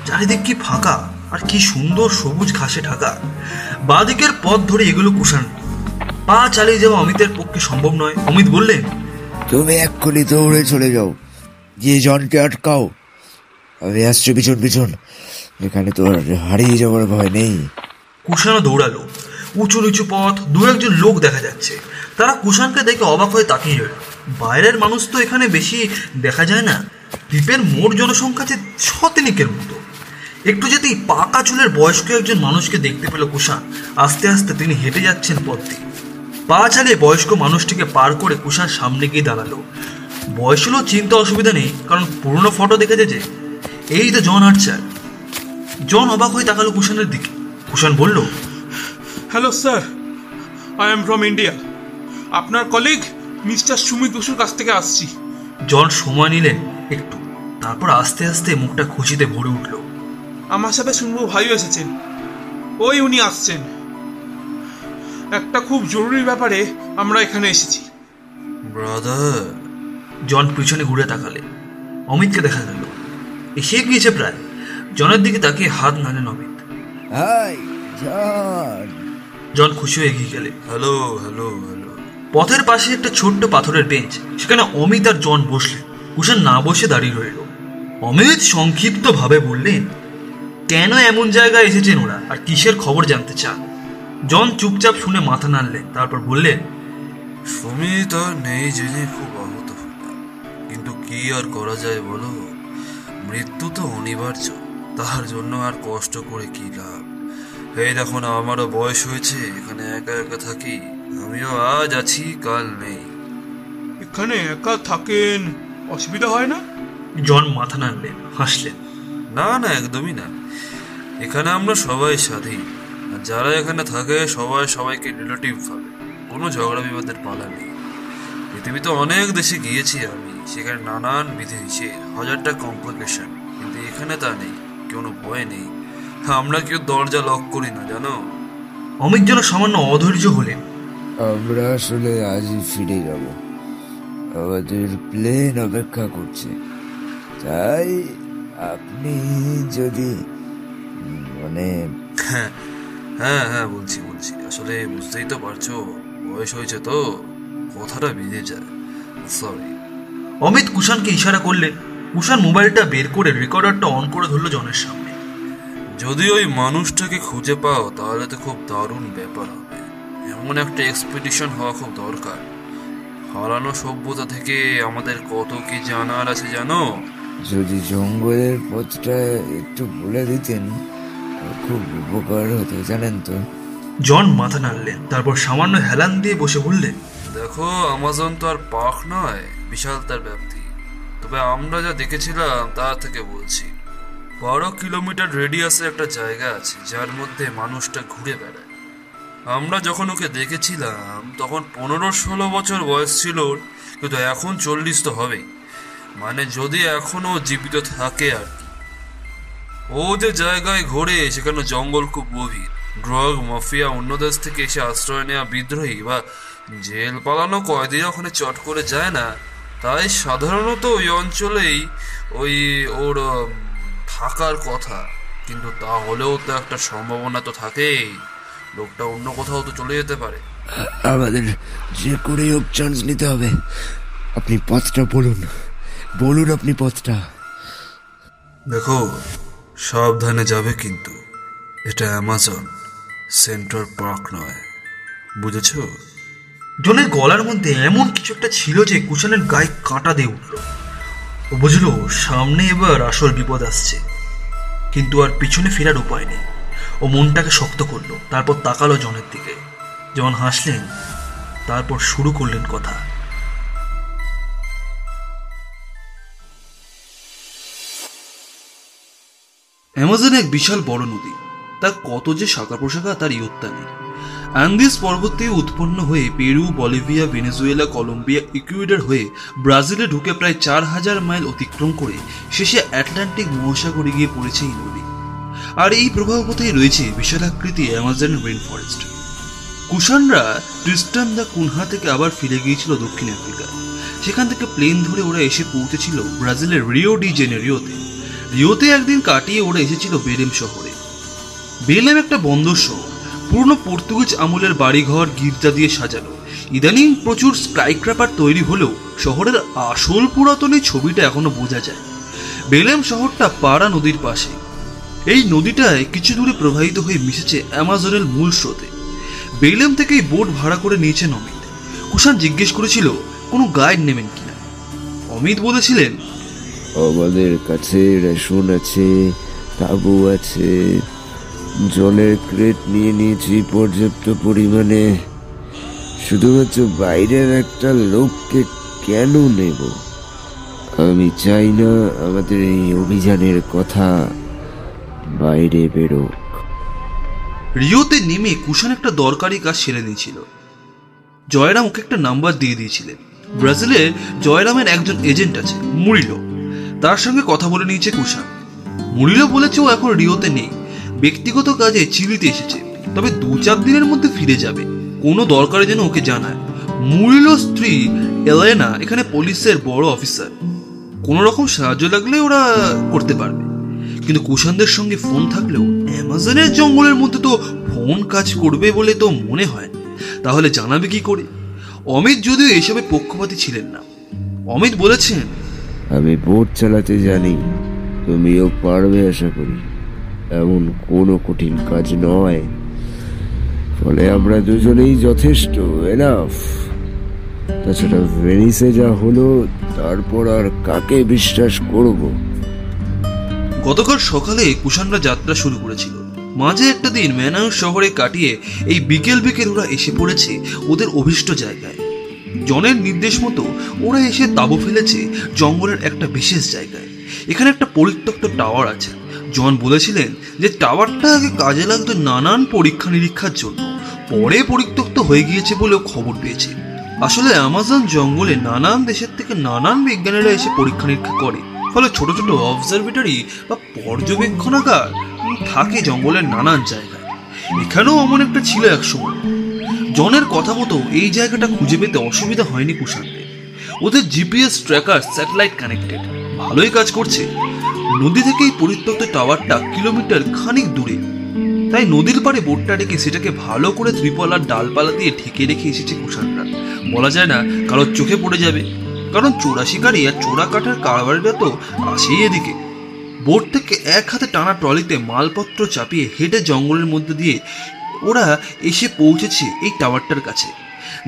চারিদিক কি ফাঁকা। আর কি সুন্দর সবুজ ঘাসে ঢাকা। বাঁদিকের পথ ধরে এগুলো কুষাণ। পা চালিয়ে যাওয়া অমিতের পক্ষে সম্ভব নয়। অমিত বললেন তুমি এক্ষুনি দৌড়ে চলে যাও। গিয়ে জনকে আটকাও। আমি আসছি পিছন পিছন। এখানে তো হারিয়ে যাওয়ার ভয় নেই। কুষাণও দৌড়ালো। উঁচু নিচু পথ দু একজন লোক দেখা যাচ্ছে। তারা কুষাণকে দেখে অবাক হয়ে তাকিয়ে রইল। বাইরের মানুষ তো এখানে বেশি দেখা যায় না। দ্বীপের মোট জনসংখ্যা যে ছ তিনিকের মতো। একটু যেতেই পাকা চুলের বয়স্ক একজন মানুষকে দেখতে পেল কুষাণ আস্তে আস্তে তিনি হেঁটে যাচ্ছেন পথ। দিয়ে পা চালিয়ে বয়স্ক মানুষটিকে পার করে কুষাণ সামনে গিয়ে দাঁড়াল। বয়স হলেও চিন্তা অসুবিধা নেই কারণ পুরনো ফটো দেখেছে যে এই তো জন আর্চার। জন অবাক হয়ে তাকালো কুষাণের দিকে। কুষাণ বলল hello sir I am from India আপনার কলিগ মিস্টার সুমিত বসুর কাছ থেকে আসছি। জন সময় নিলেন একটু। তারপর আস্তে আস্তে মুখটা খুশিতে ভরে উঠল। আমার সাথে শুনব ভাইও এসেছেন। ওই উনি আসছেন। একটা খুব জরুরি ব্যাপারে আমরা এখানে এসেছি। ব্রাদার জন পিছনে ঘুরে তাকালে। অমিতকে দেখা গেল। এসে গিয়েছে প্রায়। জনের দিকে তাকিয়ে হাত নাড়লেন অমিত। জন। জন খুশি হয়ে এগিয়ে গেলে। Hello hello hello. পথের পাশে একটা ছোট্ট পাথরের বেঞ্চ। সেখানে অমিত আর জন বসলেন। কুষাণ না বসে দাঁড়িয়ে রইল। অমিত সংক্ষিপ্ত ভাবে বললেন কেন এমন জায়গায় এসেছেন ওরা? আর কিসের খবর জানতে চান? জন চুপচাপ শুনে মাথা নাড়লেন তারপর বললেন সুমিত আর নেই জেনে খুব আহত হলাম কিন্তু কি আর করা যায় বলো? মৃত্যু তো অনিবার্য। তার জন্য আর কষ্ট করে কি লাভ? এই দেখো না আমারও বয়স হয়েছে এখানে একা একা থাকি। আমিও আজ আছি কাল নেই। এখানে একা থাকেন অসুবিধা হয় না? জন মাথা নাড়লেন হাসলেন। না না একদমই না। এখানে আমরা সবাই স্বাধীন। আর যারা এখানে থাকে, সবাই সবাইকে রিলেটিভ ভাবে। কোনো ঝগড়া বিবাদের পালা নেই। পৃথিবীতে অনেক দেশে গিয়েছি আমি, সেখানে নানান বিধি নিষেধ হাজারটা কমপ্লিকেশন কিন্তু এখানে তা নেই, কোনো ভয় নেই। আমরা কেউ দরজা লক করি না, জানো? অমিত যেন সামান্য অধৈর্য হলেন। আমরা আসলে আজই ফিরে যাব। আমাদের প্লেন অপেক্ষা করছে। তাই আপনি যদি মানে হ্যাঁ হ্যাঁ হ্যাঁ বলছি বলছি। আসলে বুঝতেই তো পারছ বয়স হয়েছে তো কথাটা বেরিয়ে যায়। সরি অমিত কুষাণকে ইশারা করলেন কুষাণ মোবাইলটা বের করে রেকর্ডারটা অন করে ধরলো জনের সামনে। যদি ওই মানুষটাকে খুঁজে পাও তাহলে তো খুব দারুণ ব্যাপার হবে। এমন একটা এক্সপিডিশন হওয়া খুব দরকার। হারানো সভ্যতা থেকে আমাদের কত কি জানার আছে জানো? যদি জঙ্গলের পথটা একটু বলে দিতেন। খুব উপকার হতো জানেন তো। জন মাথা নাড়লেন তারপর সামান্য হেলান দিয়ে বসে বললেন দেখো আমাজন তো আর পার্ক নয় বিশাল তার ব্যাপ্তি। তবে আমরা যা দেখেছিলাম তার থেকে বলছি। বারো কিলোমিটার রেডিয়াসে একটা জায়গা আছে যার মধ্যে মানুষটা ঘুরে বেড়ায়। আমরা যখন ওকে দেখেছিলাম তখন পনেরো ষোলো বছর বয়স ছিল কিন্তু এখন চল্লিশ তো হবেই। মানে যদি এখনও জীবিত থাকে আর কি। ও যে জায়গায় ঘোরে সেখানে জঙ্গল খুব গভীর। ড্রগ মাফিয়া অন্য দেশ থেকে এসে আশ্রয় নেওয়া বিদ্রোহী বা জেল পালানো কয়েদিরা ওখানে চট করে যায় না। তাই সাধারণত ওই অঞ্চলেই ওই ওর থাকার কথা। কিন্তু তা হলেও তো একটা সম্ভাবনা তো থাকেই। লোকটা অন্য কোথাও তো চলে যেতে পারে। আমাদের যে করে হোক চান্স নিতে হবে। আপনি পথটা বলুন। বলুন আপনি পথটা। দেখো সাবধানে যাবে কিন্তু। এটা অ্যামাজন, সেন্ট্রাল পার্ক নয়। বুঝেছ? জনের গলার মধ্যে এমন কিছু একটা ছিল যে কুষাণের গায়ে কাঁটা দিয়ে উঠল। ও বুঝলো, সামনে এবার আসল বিপদ আসছে। কিন্তু আর পিছনে ফেরার উপায় নেই। ও মনটাকে শক্ত করল, তারপর তাকালো জনের দিকে। জন হাসলেন, তারপর শুরু করলেন কথা। অ্যামাজন এক বিশাল বড় নদী। তার কত যে শাখা প্রশাখা তার ইয়ত্তা নেই। অ্যান্দিস পর্বত উৎপন্ন হয়ে Peru, Bolivia, Venezuela, Colombia, Ecuador হয়ে ব্রাজিলে ঢুকে প্রায় চার হাজার মাইল অতিক্রম করে শেষে অ্যাটলান্টিক মহাসাগরে গিয়ে পড়েছে এই নদী। আর এই প্রবাহ পথেই রয়েছে বিশালাকৃতি অ্যামাজন রেন ফরেস্ট কুষাণরা ট্রিস্টান দা কুনহা থেকে আবার ফিরে গিয়েছিল দক্ষিণ আফ্রিকা সেখান থেকে প্লেন ধরে ওরা এসে পৌঁছেছিল ব্রাজিলের রিও ডি জেনেরিওতে। রিওতে একদিন কাটিয়ে ওরা এসেছিল বেলেম শহরে। বেলেম একটা বন্দর শহর। পুরনো পর্তুগিজ আমলের বাড়িঘর গির্জা দিয়ে সাজানো। ইদানিং প্রচুর স্কাইক্র্যাপার তৈরি হলেও শহরের আসল পুরাতনী ছবিটা এখনও বোঝা যায়। বেলেম শহরটা পাড়া নদীর পাশে। এই নদীটায় কিছু দূরে প্রবাহিত হয়ে মিশেছে অ্যামাজনের মূল স্রোতে। বেলেম থেকেই বোট ভাড়া করে নিয়েছেন অমিত। কুষাণ জিজ্ঞেস করেছিল, কোনো গাইড নেবেন কিনা? অমিত বলেছিলেন আমাদের কাছে রেশন আছে, তাবু আছে, জলের ক্রেট নিয়ে নিয়েছি পর্যাপ্ত পরিমাণে। শুধুমাত্র বাইরের একটা লোককে কেন নেব? আমি চাই না আমাদের এই অভিযানের কথা বাইরে বেরোক। রিওতে নেমে কুষাণ একটা দরকারি কাজ সেরে নিয়েছিল। জয়রাম ওকে একটা নাম্বার দিয়ে দিয়েছিলেন। ব্রাজিলের জয়রামের একজন এজেন্ট আছে, মুরিলো। তার সঙ্গে কথা বলে নিয়েছে কুষাণ। মুরিলো বলেছে ও এখন রিওতে নেই। ব্যক্তিগত কাজে চিলিতে এসেছে। তবে দু চার দিনের মধ্যে ফিরে যাবে। কোনো দরকারে যেন ওকে জানায়। মুরিলো স্ত্রী এলেনা এখানে পুলিশের বড় অফিসার। কোনো রকম সাহায্য লাগলে ওরা করতে পারবে। কিন্তু কুষাণদের সঙ্গে ফোন থাকলেও অ্যামাজনের জঙ্গলের মধ্যে তো ফোন কাজ করবে বলে তো মনে হয়। তাহলে জানাবে কি করে? অমিত যদিও এসবে পক্ষপাতী ছিলেন না। অমিত বলেছেন আমি বোট চালাতে জানি, তুমিও পারবে আশা করি। এমন কোনো কঠিন কাজ নয়। ফলে আমরা দুজনেই যথেষ্ট এনাফ তাছাড়া ভেনিসে যা হলো, তারপর আর কাকে বিশ্বাস করব? গতকাল সকালে কুষাণরা যাত্রা শুরু করেছিল। মাঝে একটা দিন ম্যানাউস শহরে কাটিয়ে এই বিকেল বিকেল ওরা এসে পড়েছে ওদের অভিষ্ট জায়গায়। জনের নির্দেশ মতো ওরা এসে তাঁবু ফেলেছে জঙ্গলের একটা বিশেষ জায়গায়। এখানে একটা পরিত্যক্ত টাওয়ার আছে। জন বলেছিলেন যে টাওয়ারটা আগে কাজে লাগতো নানান পরীক্ষা নিরীক্ষার জন্য। পরে পরিত্যক্ত হয়ে গিয়েছে বলেও খবর পেয়েছে। আসলে অ্যামাজন জঙ্গলে নানান দেশের থেকে নানান বিজ্ঞানীরা এসে পরীক্ষা নিরীক্ষা করে। ফলে ছোট ছোট অবজারভেটরি বা পর্যবেক্ষণাগার থাকে জঙ্গলের নানান জায়গায়। এখানেও এমন একটা ছিল একসময় জনের কথা মতো এই জায়গাটা খুঁজে পেতে অসুবিধা হয়নি কুষাণদের। ওদের জিপিএস ট্র্যাকার স্যাটেলাইট কানেক্টেড। ভালোই কাজ করছে। নদী থেকে এই পরিত্যক্ত টাওয়ারটা কিলোমিটার খানিক দূরে। তাই নদীর পাড়ে বোটটা রেখে সেটাকে ভালো করে ত্রিপল আর ডালপালা দিয়ে ঢেকে রেখে এসেছে কুষাণরা। বলা যায় না কারোর চোখে পড়ে যাবে। কারণ চোরা শিকারী আর চোরা কাঠার কারবারিরা তো আসেই এদিকে। বোট থেকে এক হাতে টানা ট্রলিতে মালপত্র চাপিয়ে হেঁটে জঙ্গলের মধ্যে দিয়ে ওরা এসে পৌঁছেছে এই টাওয়ারটার কাছে।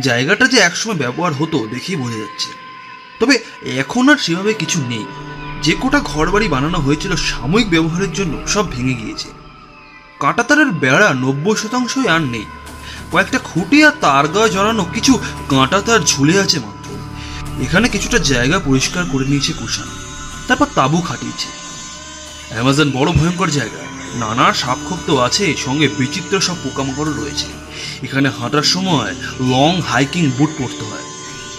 জায়গাটা যে একসময় ব্যবহার হতো দেখেই বোঝা যাচ্ছে। তবে এখন আর সেভাবে কিছু নেই। যে কোটা ঘরবাড়ি বানানো হয়েছিল সাময়িক ব্যবহারের জন্য সব ভেঙে গিয়েছে। কাঁটাতারের বেড়া নব্বই শতাংশই আর নেই। কয়েকটা খুঁটি আর তার গায়ে জড়ানো কিছু কাঁটাতার ঝুলে আছে মাত্র। এখানে কিছুটা জায়গা পরিষ্কার করে নিয়েছে কুষাণ। তারপর তাঁবু খাটিয়েছে। অ্যামাজন বড় ভয়ঙ্কর জায়গা। নানা সাপখোপ তো আছে সঙ্গে বিচিত্র সব পোকামাকড়ও রয়েছে। এখানে হাঁটার সময় লং হাইকিং বুট পরতে হয়।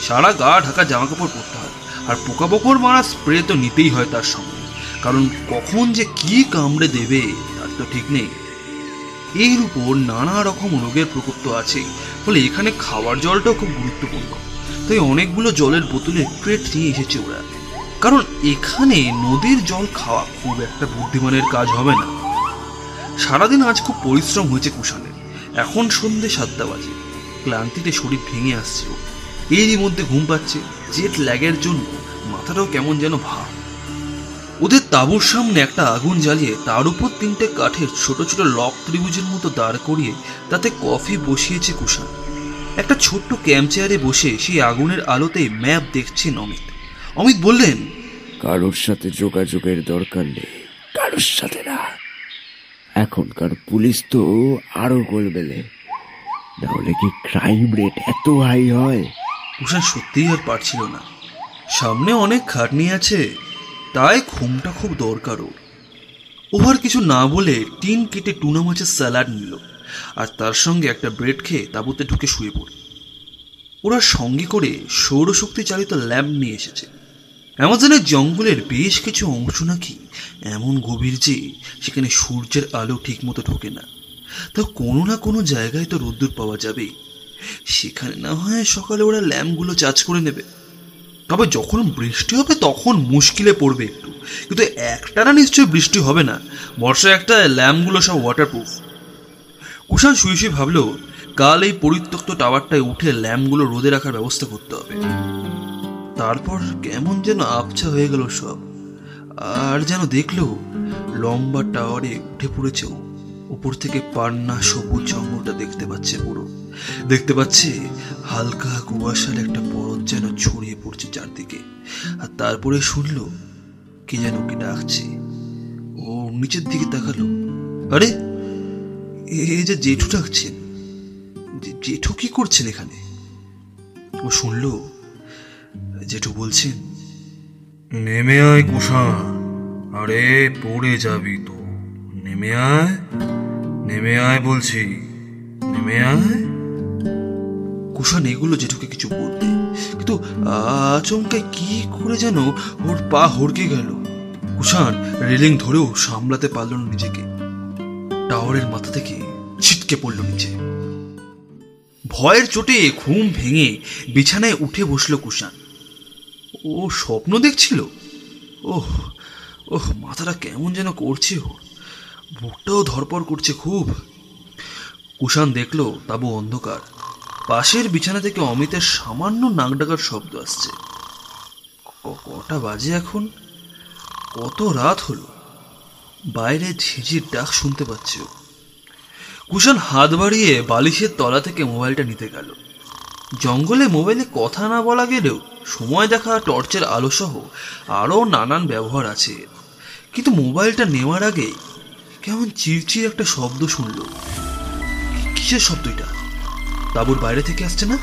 সারা গা ঢাকা জামা কাপড় পরতে হয়। আর পোকামাকড় মারা স্প্রে তো নিতেই হয় তার সঙ্গে। কারণ কখন যে কি কামড়ে দেবে, তার তো ঠিক নেই। এর উপর নানা রকম রোগের প্রকোপ তো আছেই ফলে এখানে খাওয়ার জলটাও খুব গুরুত্বপূর্ণ। তাই অনেকগুলো জলের বোতলে ক্রেট নিয়ে এসেছে ওরা। কারণ এখানে নদীর জল খাওয়া খুব একটা বুদ্ধিমানের কাজ হবে না। সারাদিন আজ খুব পরিশ্রম হয়েছে কুষাণের এখন সন্ধে সাতটা বাজে। ক্লান্তিতে শরীর ভেঙে আসছে ওর। এরই মধ্যে ঘুম পাচ্ছে। জেট ল্যাগের জন্য মাথাটাও কেমন যেন ভাব ওদের তাঁবুর সামনে একটা আগুন জ্বালিয়ে তার উপর তিনটে কাঠের ছোট ছোট লক ত্রিভুজের মতো দাঁড় করিয়ে তাতে কফি বসিয়েছে কুষাণ একটা ছোট্ট ক্যাম্প চেয়ারে বসে সেই আগুনের আলোতে ম্যাপ দেখছেন অমিত। অমিত বললেন, কারোর সাথে যোগাযোগের দরকার নেই। কারোর সাথে না। এখনকার পুলিশ তো আরও গোলবেলে তাহলে কি ক্রাইম রেট এত হাই হয়? কুষাণ সত্যিই আর পারছিল না। সামনে অনেক খাটনি আছে, তাই ঘুমটা খুব দরকার ওর ও আর কিছু না বলে টিন কেটে টুনা মাছের স্যালাড নিল, আর তার সঙ্গে একটা ব্রেড খেয়ে তাঁবুতে ঢুকে শুয়ে পড়ে ওরা সঙ্গে করে সৌরশক্তি চালিত ল্যাম্প নিয়ে এসেছে। অ্যামাজনের জঙ্গলের বেশ কিছু অংশ নাকি এমন গভীর যে সেখানে সূর্যের আলো ঠিকমতো ঢোকে না। তা কোনো না কোনো জায়গায় তো রোদ্দুর পাওয়া যাবে। সেখানে না হয় সকালে ওরা ল্যাম্পগুলো চার্জ করে নেবে। তবে যখন বৃষ্টি হবে তখন মুশকিলে পড়বে একটু। কিন্তু একটানা নিশ্চয়ই বৃষ্টি হবে না। বর্ষায় একটা ল্যাম্পগুলো সব ওয়াটারপ্রুফ কুষাণ শুয়ে শুয়ে ভাবলো, কাল এই পরিত্যক্ত টাওয়ারটায় উঠে ল্যাম্পগুলো রোদে রাখার ব্যবস্থা করতে হবে। তারপর কেমন যেন আবছা হয়ে গেল সব। আর যেন দেখল, লম্বা টাওয়ারে উঠে পড়েছে উপর থেকে পান্না সবুজ জঙ্গলটা দেখতে পাচ্ছে পুরো। দেখতে পাচ্ছে হালকা কুয়াশার একটা পরত যেন ছড়িয়ে পড়ছে চারদিকে। আর তারপরে শুনল, কে যেন কি ডাকছে। ও নিচের দিকে তাকালো। আরে, এ যে জেঠু ডাকছেন। জেঠু কি করছেন এখানে? ও শুনলো জেঠু বলছেন। নেমে আয় কুষাণ। আরে পড়ে যাবি তো। নেমে আয়। নেমে আয় বলছি। নেমে আয়। কুষাণ এগুলো জেঠুকে কিছু বলতে কিন্তু আচমকা কি করে যেন ওর পা হড়কে গেল। কুষাণ রেলিং ধরেও সামলাতে পারল না নিজেকে। টাওয়ারের মাথা থেকে ছিটকে পড়ল নিচে। ভয়ের চোটে ঘুম ভেঙে বিছানায় উঠে বসল কুষাণ। ও স্বপ্ন দেখছিল? ওহ ওহ, মাথাটা কেমন যেন করছে ও বুকটাও ধরপড় করছে খুব। কুষাণ দেখল তাবু অন্ধকার। পাশের বিছানা থেকে অমিতের সামান্য নাক ডাকার শব্দ আসছে। কটা বাজে এখন? কত রাত হলো? বাইরে ঝিঝির ডাক শুনতে পাচ্ছে কুষাণ হাত বাড়িয়ে বালিশের তলা থেকে মোবাইলটা নিতে গেল। জঙ্গলে মোবাইলে কথা না বলা গেলেও সময় দেখা টর্চের আলো সহ আরও নানান ব্যবহার আছে। কিন্তু মোবাইলটা নেওয়ার আগে কেমন চিরচির একটা শব্দ শুনল। কিসের শব্দ এটা? তাঁবুর বাইরে থেকে আসছে না?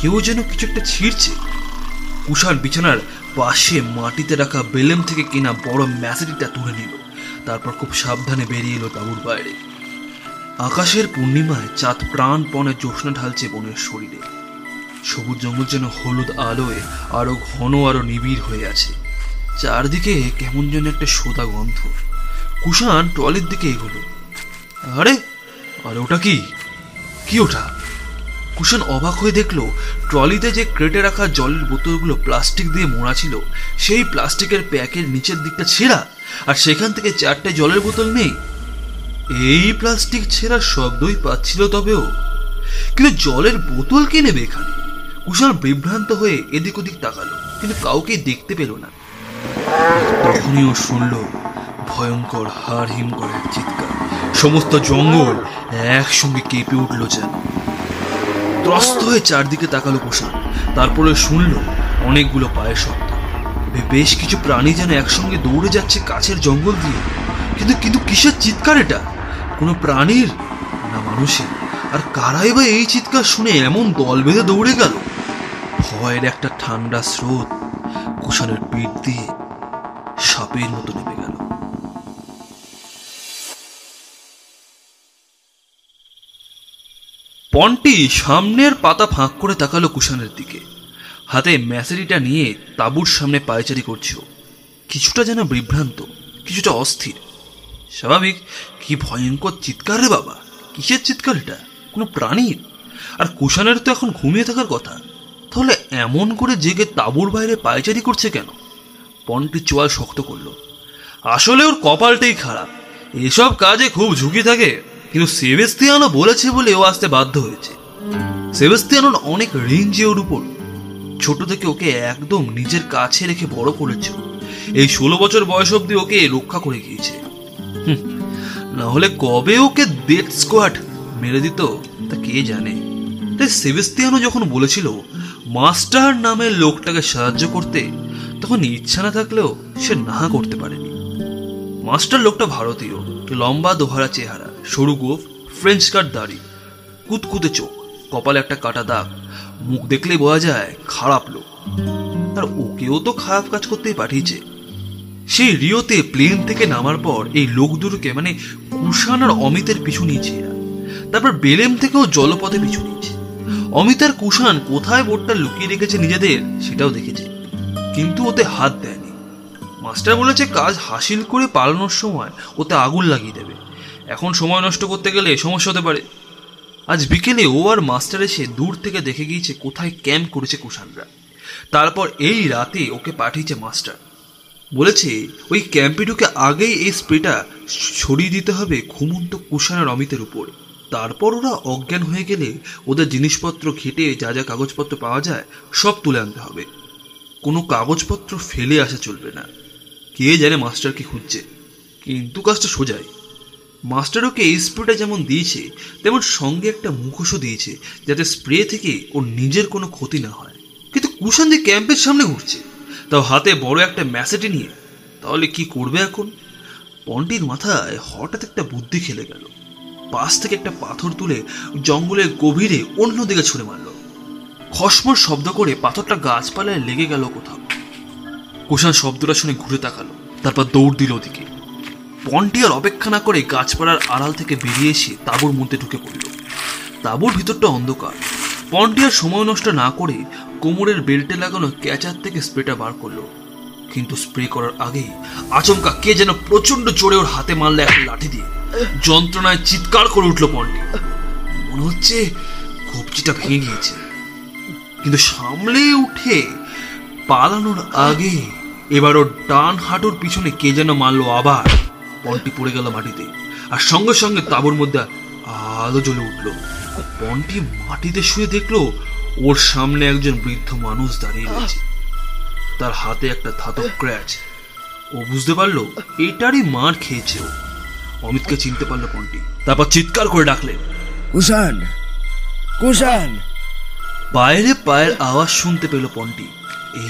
কেউ যেন কিছু একটা ছিঁড়ছে। কুষার বিছানার পাশে মাটিতে রাখা বেলেম থেকে কেনা বড় ম্যাসেটিটা তুলে নিল। তারপর খুব সাবধানে বেরিয়ে এলো তাঁবুর বাইরে। আকাশের পূর্ণিমায় চাঁদ প্রাণপণে জ্যোৎস্না ঢালছে বনের শরীরে। সবুজ জঙ্গল যেন হলুদ আলোয় আরও ঘন, আরও নিবিড় হয়ে আছে। চারদিকে কেমন যেন একটা সোদা গন্ধ। কুষাণ ট্রলির দিকে এগোলো। আরে আরে ওটা কি? কি ওটা? কুষাণ অবাক হয়ে দেখল, ট্রলিতে যে ক্রেটে রাখা জলের বোতলগুলো প্লাস্টিক দিয়ে মোড়া ছিল, সেই প্লাস্টিকের প্যাকের নিচের দিকটা ছেঁড়া, আর সেখান থেকে চারটে জলের বোতল নেই। এই প্লাস্টিক ছেঁড়ার শব্দই পাচ্ছিল তবেও। কিন্তু জলের বোতল কে নেবে এখানে? কুষাণ বিভ্রান্ত হয়ে এদিক ওদিক তাকালো, কিন্তু কাউকে দেখতে পেল না। তখনই ও শুনল ভয়ঙ্কর হাড় হিম করার চিৎকার। সমস্ত জঙ্গল একসঙ্গে কেঁপে উঠল যেন। ত্রস্ত হয়ে চারদিকে তাকালো কুষাণ তারপরে শুনল অনেকগুলো পায়ের শব্দ। বেশ কিছু প্রাণী যেন একসঙ্গে দৌড়ে যাচ্ছে কাছের জঙ্গল দিয়ে। কিন্তু কিন্তু কিসের চিৎকার এটা? কোনো প্রাণীর না মানুষের? আর কারাই বা এই চিৎকার শুনে এমন দল বেঁধে দৌড়ে গেল? ভয়ের একটা ঠান্ডা স্রোত কুষাণের পিঠ দিয়ে সাপের মতো নেমে গেল। পন্টি সামনের পাতা ফাঁক করে তাকালো কুষাণের দিকে। হাতে ম্যাসেরিটা নিয়ে তাঁবুর সামনে পায়চারি করছে কিছুটা যেন বিভ্রান্ত, কিছুটা অস্থির। স্বাভাবিক, কি ভয়ঙ্কর চিৎকার রে বাবা, কিসের চিৎকার এটা? কোনো প্রাণীর? আর কুষাণের তো এখন ঘুমিয়ে থাকার কথা। তাহলে এমন করে জেগে তাঁবুর বাইরে পায়চারি করছে কেন? পন্টি চোয়াল শক্ত করল। আসলে ওর কপালটাই খারাপ। এসব কাজে খুব ঝুঁকি থাকে। কিন্তু সেবেস্তিয়ানো বলেছে বলে ও আসতে বাধ্য হয়েছে। সেবেস্তিয়ানোর অনেক রেঞ্জে ওর উপর। ছোট থেকে ওকে একদম নিজের কাছে রেখে বড় করেছে এই ষোলো বছর বয়স অব্দি ওকে রক্ষা করে গিয়েছে। না হলে কবে ওকে ডেথ স্কোয়াড মেরে দিত, তা কে জানে? তাই সেবেস্তিয়ানো যখন বলেছিল মাস্টার নামের লোকটাকে সাহায্য করতে তখন ইচ্ছা না থাকলেও সে না করতে পারেনি। মাস্টার লোকটা ভারতীয়, লম্বা দোহারা চেহারা, সরু গোফ ফ্রেঞ্চ কাট দাড়ি, কুতকুতে চোখ, কপালে একটা কাটা দাগ, মুখ দেখলেই বোঝা যায় খারাপ লোক। আর ওকেও তো খারাপ কাজ করতেই পাঠিয়েছে। সেই রিওতে প্লেন থেকে নামার পর এই লোক দুটোকে মানে কুষাণ আর অমিতের পিছু নিয়েছে তারপর বেলেম থেকেও জলপথে পিছু নিয়েছে। অমিত আর কুষাণ কোথায় বোর্ডটা লুকিয়ে রেখেছে নিজেদের সেটাও দেখেছে, কিন্তু ওতে হাত দেয়নি। মাস্টার বলেছে কাজ হাসিল করে পালানোর সময় ওতে আগুন লাগিয়ে দেবে। এখন সময় নষ্ট করতে গেলে সমস্যা হতে পারে। আজ বিকেলে ও আর মাস্টার এসে দূর থেকে দেখে গিয়েছে কোথায় ক্যাম্প করেছে কুষাণরা। তারপর এই রাতে ওকে পাঠিয়েছে মাস্টার। বলেছে, ওই ক্যাম্পে ঢুকে আগেই এই স্প্রেটা ছড়িয়ে দিতে হবে ঘুমন্ত কুষাণ আর অমিতের উপর। তারপর ওরা অজ্ঞান হয়ে গেলে ওদের জিনিসপত্র ঘেটে যা যা কাগজপত্র পাওয়া যায় সব তুলে আনতে হবে। কোনো কাগজপত্র ফেলে আসা চলবে না। কে জানে মাস্টার কি খুঁজছে। কিন্তু কাজটা সোজাই। মাস্টার ওকে এই স্প্রেটা যেমন দিয়েছে, তেমন সঙ্গে একটা মুখোশও দিয়েছে, যাতে স্প্রে থেকে ওর নিজের কোনো ক্ষতি না হয়। কিন্তু যে ক্যাম্পের সামনে ঘুরছে, তাও হাতে বড় একটা ম্যাসেটে নিয়ে, তাহলে কি করবে এখন? পন্টির মাথায় হঠাৎ একটা বুদ্ধি খেলে গেল। পাশ থেকে একটা পাথর তুলে জঙ্গলের গভীরে অন্যদিকে ছুঁড়ে মারল। খসমর শব্দ করে পাথরটা গাছপালায় লেগে গেল কোথাও। কুষাণ শব্দটা শুনে ঘুরে তাকালো, তারপর দৌড় দিল ওদিকে। পন্টি আর অপেক্ষা না করে গাছপালার আড়াল থেকে বেরিয়ে এসে তাঁবুর মধ্যে ঢুকে পড়ল। তাঁবুর ভিতরটা অন্ধকার। পন্টি আর সময় নষ্ট না করে কোমরের বেল্টে লাগানো ক্যাচার থেকে স্প্রেটা বার করল। কিন্তু স্প্রে করার আগেই আচমকা কে যেন প্রচণ্ড জোরে ওর হাতে মারলে একটা লাঠি দিয়ে। যন্ত্রণায় চিৎকার করে উঠল পন্টি মনে হচ্ছে কবজিটা ভেঙে গিয়েছে। কিন্তু সামলে উঠে পালানোর আগে এবার ওর ডান হাঁটুর পিছনে কে যেন মারলো আবার। পন্টি পড়ে গেল মাটিতে আর সঙ্গে সঙ্গে তাবুর মধ্যে আলো জ্বলে উঠল। পন্টি মাটিতে শুয়ে দেখল ওর সামনে একজন বৃদ্ধ মানুষ দাঁড়িয়ে রয়েছে। তার হাতে একটা ধাতব ক্র্যাচ। ও বুঝতে পারল, এটারই মার খেয়েছে ও। অমিতকে চিনতে পারল পন্টি তারপর চিৎকার করে ডাকলেন কুষাণ কুষাণ। বাইরে পায়ের আওয়াজ শুনতে পেল পন্টি।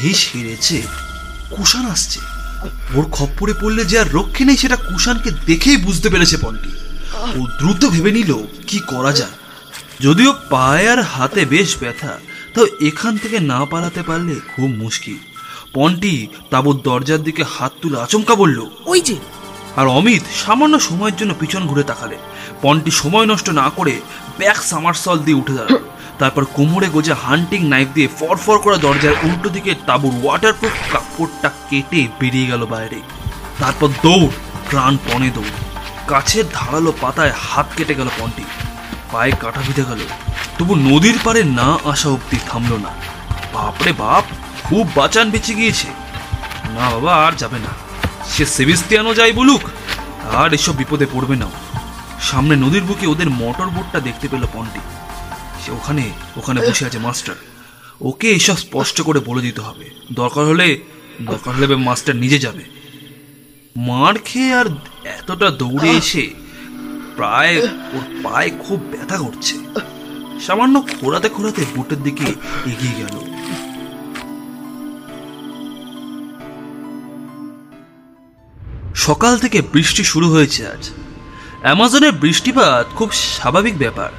এই সেরেছে কুষাণ আসছে। ওর খপ্পরে পড়লে যে আর রক্ষে নেই সেটা কুষাণকে দেখেই বুঝতে পেরেছে পন্টি। ও দ্রুত ভেবে নিল কি করা যায়? যদিও পায়ে আর হাতে বেশ ব্যথা তাও এখান থেকে না পালাতে পারলে খুব মুশকিল। পন্টি তাবুর দরজার দিকে হাত তুলে আচমকা বলল ওই যে আর অমিত সামান্য সময়ের জন্য পিছন ঘুরে তাকালে পন্টি সময় নষ্ট না করে ব্যাক সামারসল দিয়ে উঠে দাঁড়াল। তারপর কোমরে গোজা হান্টিং নাইফ দিয়ে ফরফর করা দরজার উল্টো দিকে তাঁবুর ওয়াটারপ্রুফ কাপড়টা কেটে বেরিয়ে গেল বাইরে। তারপর দৌড়, প্রাণ প্রাণপণে দৌড়। গাছের ধারালো পাতায় হাত কেটে গেল পন্টি পায়ে কাটা বিঁধে গেল। তবু নদীর পারে না আসা অব্দি থামলো না। বাপরে বাপ, খুব বাঁচান বেঁচে গিয়েছে। না বাবা, আর যাবে না। সে সেবিস্তিয়ানো যাই বলুক, আর এসব বিপদে পড়বে না। সামনে নদীর বুকে ওদের মোটর বোটটা দেখতে পেল পন্টি সে ওখানে ওখানে বসে আছে, মাস্টার। ওকে এসব স্পষ্ট করে বলে দিতে হবে। দরকার হলে দরকার হলে মাস্টার নিজে যাবে। মার খেয়ে আর এতটা দৌড়ে এসে প্রায় ওর পায়ে খুব ব্যথা করছে। সামান্য খোরাতে খোরাতে বোটের দিকে এগিয়ে গেল। সকাল থেকে বৃষ্টি শুরু হয়েছে আজ। অ্যামাজনের বৃষ্টিপাত খুব স্বাভাবিক ব্যাপার।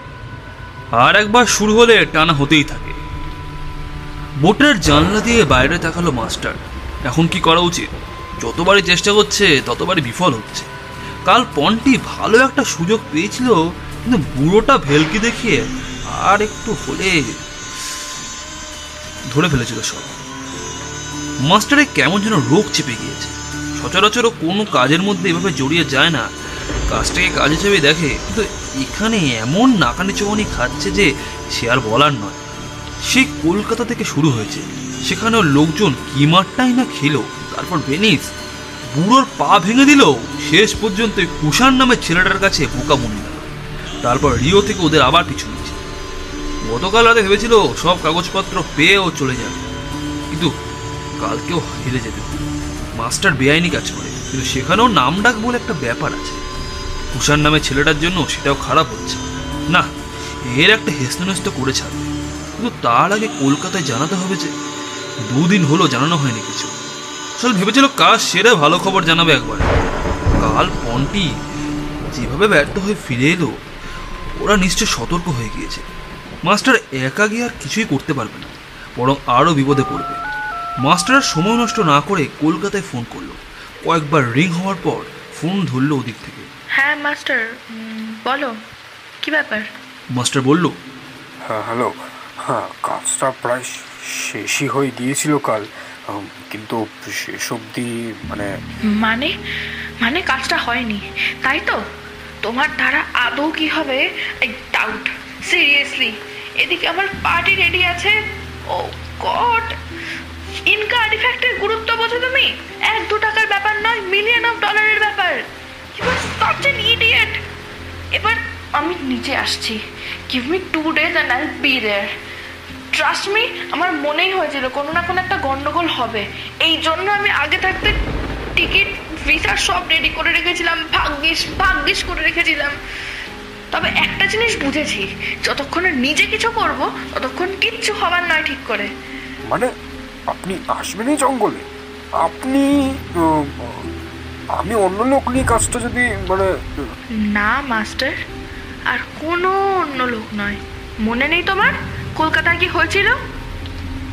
আর একবার শুরু হলে টানা হতেই থাকে। বোটের জানলা দিয়ে বাইরে তাকালো মাস্টার। এখন কি করা উচিত? যতবারই চেষ্টা করছে, ততবারই বিফল হচ্ছে। কাল পন্টি ভালো একটা সুযোগ পেয়েছিল, কিন্তু বুড়োটা ভেলকি দেখিয়ে আর একটু হলে ধরে ফেলেছিল সব। মাস্টারে কেমন যেন রোগ চেপে গিয়েছে। সচরাচর কোনো কাজের মধ্যে এভাবে জড়িয়ে যায় না। কাজটাকে কাজ হিসেবে দেখে, কিন্তু এখানে এমন নাকানি চোখানি খাচ্ছে যে সে আর বলার নয়। সেই কলকাতা থেকে শুরু হয়েছে। সেখানেও লোকজন কি মারটাই না খেলো, তারপর ভেনিস বুড়োর পা ভেঙে দিল, শেষ পর্যন্ত কুষাণ নামের ছেলেটার কাছে বোকা মনে গেল তারপর রিও থেকে ওদের আবার পিছু নিয়েছে। গতকাল রাতে ভেবেছিল সব কাগজপত্র পেয়ে ও চলে যাবে। কিন্তু কালকেও হেরে যেতে। মাস্টার বেআইনি কাজ করে, কিন্তু সেখানেও নাম ডাক বলে একটা ব্যাপার আছে। কুষাণ নামে ছেলেটার জন্য সেটাও খারাপ হচ্ছে। না, এর একটা হেস্তনেস্ত করে ছাড়বে কিন্তু তার আগে কলকাতায় জানাতে হবে যে, দুদিন হলো জানানো হয়নি কিছু। আসলে ভেবেছিল কাজ সেরে ভালো খবর জানাবে একবার। কাল পন্টি যেভাবে ব্যর্থ হয়ে ফিরে এলো, ওরা নিশ্চয় সতর্ক হয়ে গিয়েছে। মাস্টার একা গিয়ে আর কিছুই করতে পারবে না, বরং আরও বিপদে পড়বে। মাস্টার সময় নষ্ট না করে কলকাতায় ফোন করল। কয়েকবার রিং হওয়ার পর ফোন ধরলো ওদিক থেকে। হ্যাঁ মাস্টার বলো কি ব্যাপার? মাস্টার বলল হ্যাঁ হ্যালো হ্যাঁ কাজটা প্রায় শেষই হয়ে গিয়েছিল কাল কিন্তু শেষ অবধি মানে মানে মানে কাজটা হয়নি তাই তো? তোমার দ্বারা আদৌ কি হবে? আই ডাউট সিরিয়াসলি এদিকে আমার পার্টি রেডি আছে? ও গড ইনকা আর্টিফ্যাক্টের গুরুত্ব বোঝো তুমি? এক দু টাকার ব্যাপার নয় মিলিয়ন অফ ডলারের ব্যাপার। ইউ আর সাচ ইডিয়েট এবার আমি নিচে আসছি। Give me two days and I be there trust me আমার মনেই হয়েছিল কোনো না কোনো একটা গন্ডগোল হবে। এই জন্য আমি আগে থাকতে টিকিট ভিসার সব রেডি করে রেখেছিলাম, ভাগ্যিস ভাগ্যিস করে রেখেছিলাম। তবে একটা জিনিস বুঝেছি, যতক্ষণ নিজে কিছু করব, ততক্ষণ কিচ্ছু হবার নয় ঠিক করে। মানে আপনি আসবেন এই জঙ্গলে। আপনি আমি অন্য লোক নিয়ে কাজটা যদি মানে না মাস্টার। আর কোনো অন্য লোক নয়। মনে নেই তোমার কলকাতায় কি হয়েছিল?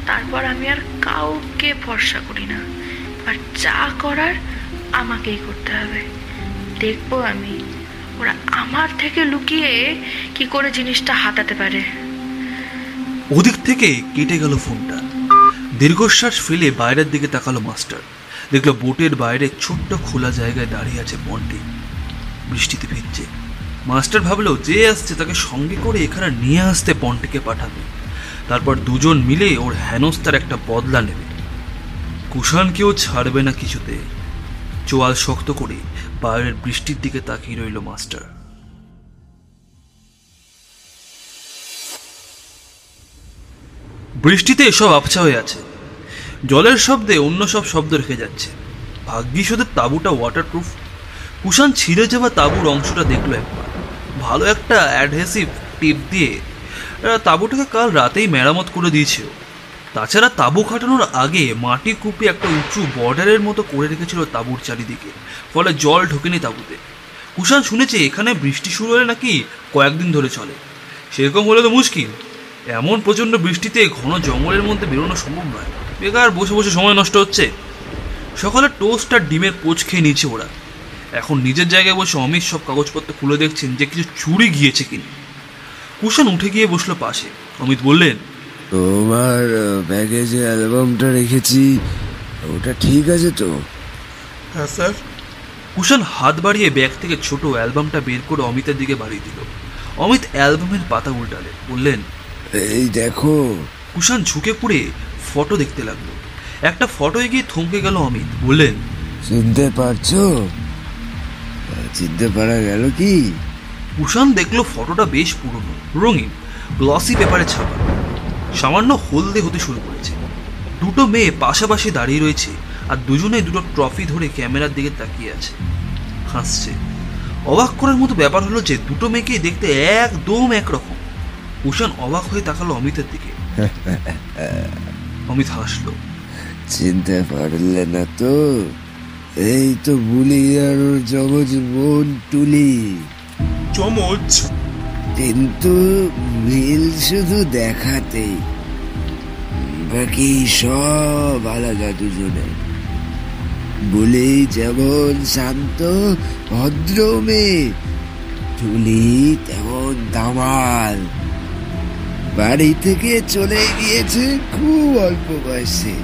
তারপর আমি আর কাউকে ভরসা করি না। আর যা করার আমাকেই করতে হবে। দেখব আমি ওরা আমার থেকে লুকিয়ে কি করে জিনিসটা হাতাতে পারে। ওদিক থেকে কেটে গেল ফোনটা। দীর্ঘশ্বাস ফেলে বাইরের দিকে তাকালো মাস্টার। দেখল বোটের বাইরে ছোট্ট খোলা জায়গায় দাঁড়িয়ে আছে বন্টি। বৃষ্টিতে ভিজছে। মাস্টার ভাবলো, যে আসছে তাকে সঙ্গে করে এখানে নিয়ে আসতে পন্টিকে পাঠাবে। তারপর দুজন মিলে ওর হেনস্তার একটা বদলা নেবে। কুষাণকেও ছাড়বে না কিছুতে। চোয়াল শক্ত করে বাইরের বৃষ্টির দিকে তাকিয়ে রইল মাস্টার। বৃষ্টিতে এসব আবছা হয়ে আছে। জলের শব্দে অন্য সব শব্দ রেখে যাচ্ছে। ভাগ্যিস ওদের তাঁবুটা ওয়াটারপ্রুফ কুষাণ ছিঁড়ে যাওয়া তাঁবুর অংশটা দেখল একবার। ভালো একটা অ্যাডহেসিভ টিপ দিয়ে তাঁবুটাকে কাল রাতেই মেরামত করে দিয়েছিল তাছাড়া তাঁবু খাটানোর আগে মাটি কুপি একটা উঁচু বর্ডারের মতো করে রেখেছিল তাঁবুর চারিদিকে, ফলে জল ঢোকেনি তাঁবুতে। কুষাণ শুনেছে এখানে বৃষ্টি শুরু হলে নাকি কয়েকদিন ধরে চলে। সেরকম হলে তো মুশকিল। এমন প্রচণ্ড বৃষ্টিতে ঘন জঙ্গলের মধ্যে বেরোনো সম্ভব নয়। বেকার বসে বসে সময় নষ্ট হচ্ছে। সকালে টোস্ট আর ডিমের পোচ খেয়ে নিয়েছে ওরা। এখন নিজের জায়গায় বসে অমিত সব কাগজপত্র খুলে দেখছেন যে কিছু চুরি গিয়েছে কিনা। কুষাণ উঠে গিয়ে বসল পাশে। অমিত বললেন তোমার ব্যাগে যে অ্যালবামটা রেখেছি। ওটা ঠিক আছে তো? হ্যাঁ স্যার। কুশান হাত বাড়িয়ে ব্যাগ থেকে ছোট অ্যালবামটা বের করে অমিতের দিকে বাড়িয়ে দিল। অমিত অ্যালবামের পাতা উল্টালে। বললেন এই দেখো। কুশান ঝুঁকে পড়ে ফটো দেখতে লাগল। একটা ফটো এগিয়ে থমকে গেল অমিত বললেন চিনতে পারছ? চিনতে পারা গেল কি? কুশান দেখল ফটোটা বেশ পুরনো রঙিন গ্লসি পেপারে ছাপা। সামান্য হলদে হতে শুরু করেছে। দুটো মেয়ে পাশাপাশি দাঁড়িয়ে রয়েছে আর দুজনে দুটো ট্রফি ধরে ক্যামেরার দিকে তাকিয়ে আছে। হাসছে। অবাক করার মতো ব্যাপার হলো যে দুটো মেয়েকেই দেখতে একদম একরকম। কুশান অবাক হয়ে তাকালো অমিতের দিকে। অমিত হাসলো। চিনতে পারলে না তো? এই তো বুলি আর ওর জমজ বোন টুলি। চমচ কিন্তু মিল শুধু দেখাতেই। বাকি সব আলাদা দুজনে। বলি যেমন শান্ত ভদ্র মেয়ে টুলি তেমন দামাল। বাড়ি থেকে চলে গিয়েছে খুব অল্প বয়সে।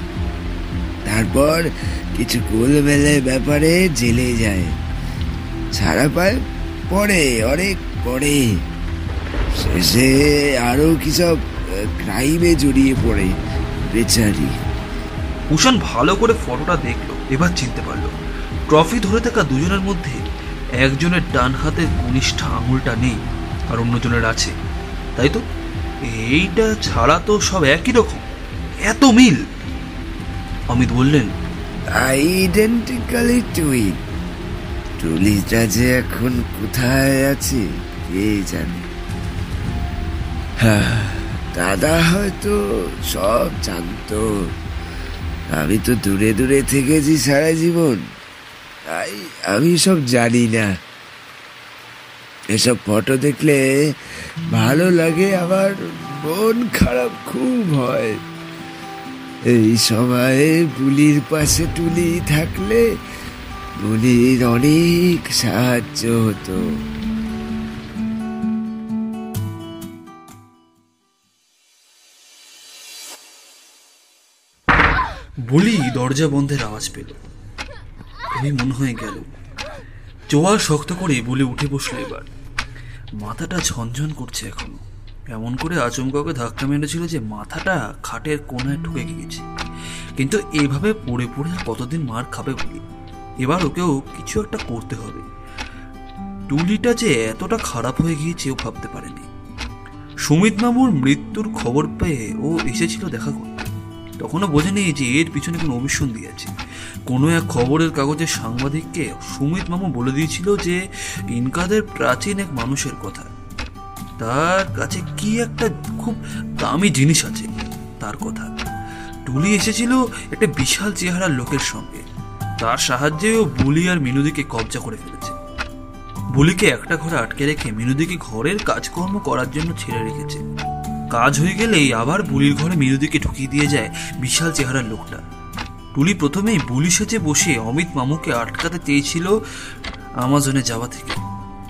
তারপর কিছু গোলমেলে ব্যাপারে জেলে যায়। ছাড়া পায় পরে, অনেক পরে। শেষে আরও কিসব ক্রাইমে জড়িয়ে পড়ে বেচারি। কুশান ভালো করে ফটোটা দেখল, এবার চিনতে পারল। ট্রফি ধরে থাকা দুজনের মধ্যে একজনের ডান হাতের কনিষ্ঠ আঙুলটা নেই আর অন্যজনের আছে। তাই তো? এইটা ছাড়া তো সব একই রকম। এত মিল। অমিত বললেন আইডেন্টিক্যালি টুইন টুলিটা যে এখন কোথায় আছে কে জানে? হ্যাঁ, দাদা হয়তো সব জানতো। আমি তো দূরে দূরে থেকেছি সারা জীবন। তাই আমি সব জানি না। এসব ফটো দেখলে ভালো লাগে, আবার মন খারাপ খুব হয়। এই সময়ে বুলির পাশে টুলি থাকলে বুলির অনেক সাহায্য হতো। বলি দরজা বন্ধের আওয়াজ পেল। খুবই মনে হয়ে গেল। চোয়াল শক্ত করে বলে উঠে বসল এবার। মাথাটা ঝনঝন করছে এখনও। এমন করে আচমকা ওকে ধাক্কা মেরেছিল যে মাথাটা খাটের কোনায় ঢুকে গিয়েছে। কিন্তু এভাবে পড়ে পড়ে কতদিন মার খাবে বলি? এবার ওকেও কিছু একটা করতে হবে। টুলিটা যে এতটা খারাপ হয়ে গিয়েছে ও ভাবতে পারেনি। সুমিত মামুর মৃত্যুর খবর পেয়ে ও এসেছিল দেখা করতে। তখনও বোঝেনি যে এর পিছনে কোনো অভিসন্ধি আছে। কোনো এক খবরের কাগজের সাংবাদিককে সুমিত মামু বলে দিয়েছিল যে, ইনকাদের প্রাচীন এক মানুষের কথা। তার কাছে কি একটা খুব দামি জিনিস আছে, তার কথা। টুলি এসেছিল একটা বিশাল চেহারার লোকের সঙ্গে। তার সাহায্যে ও বুলি আর মিনুদিকে কবজা করে ফেলেছে। বুলিকে একটা ঘরে আটকে রেখে মিনুদিকে ঘরের কাজকর্ম করার জন্য ছেড়ে রেখেছে। কাজ হয়ে গেলেই আবার বুলির ঘরে মিনুদিকে ঢুকিয়ে দিয়ে যায় বিশাল চেহারার লোকটা। টুলি প্রথমেই বুলি সেজে বসে অমিত মামুকে আটকাতে চেয়েছিল আমাজনে যাওয়া থেকে।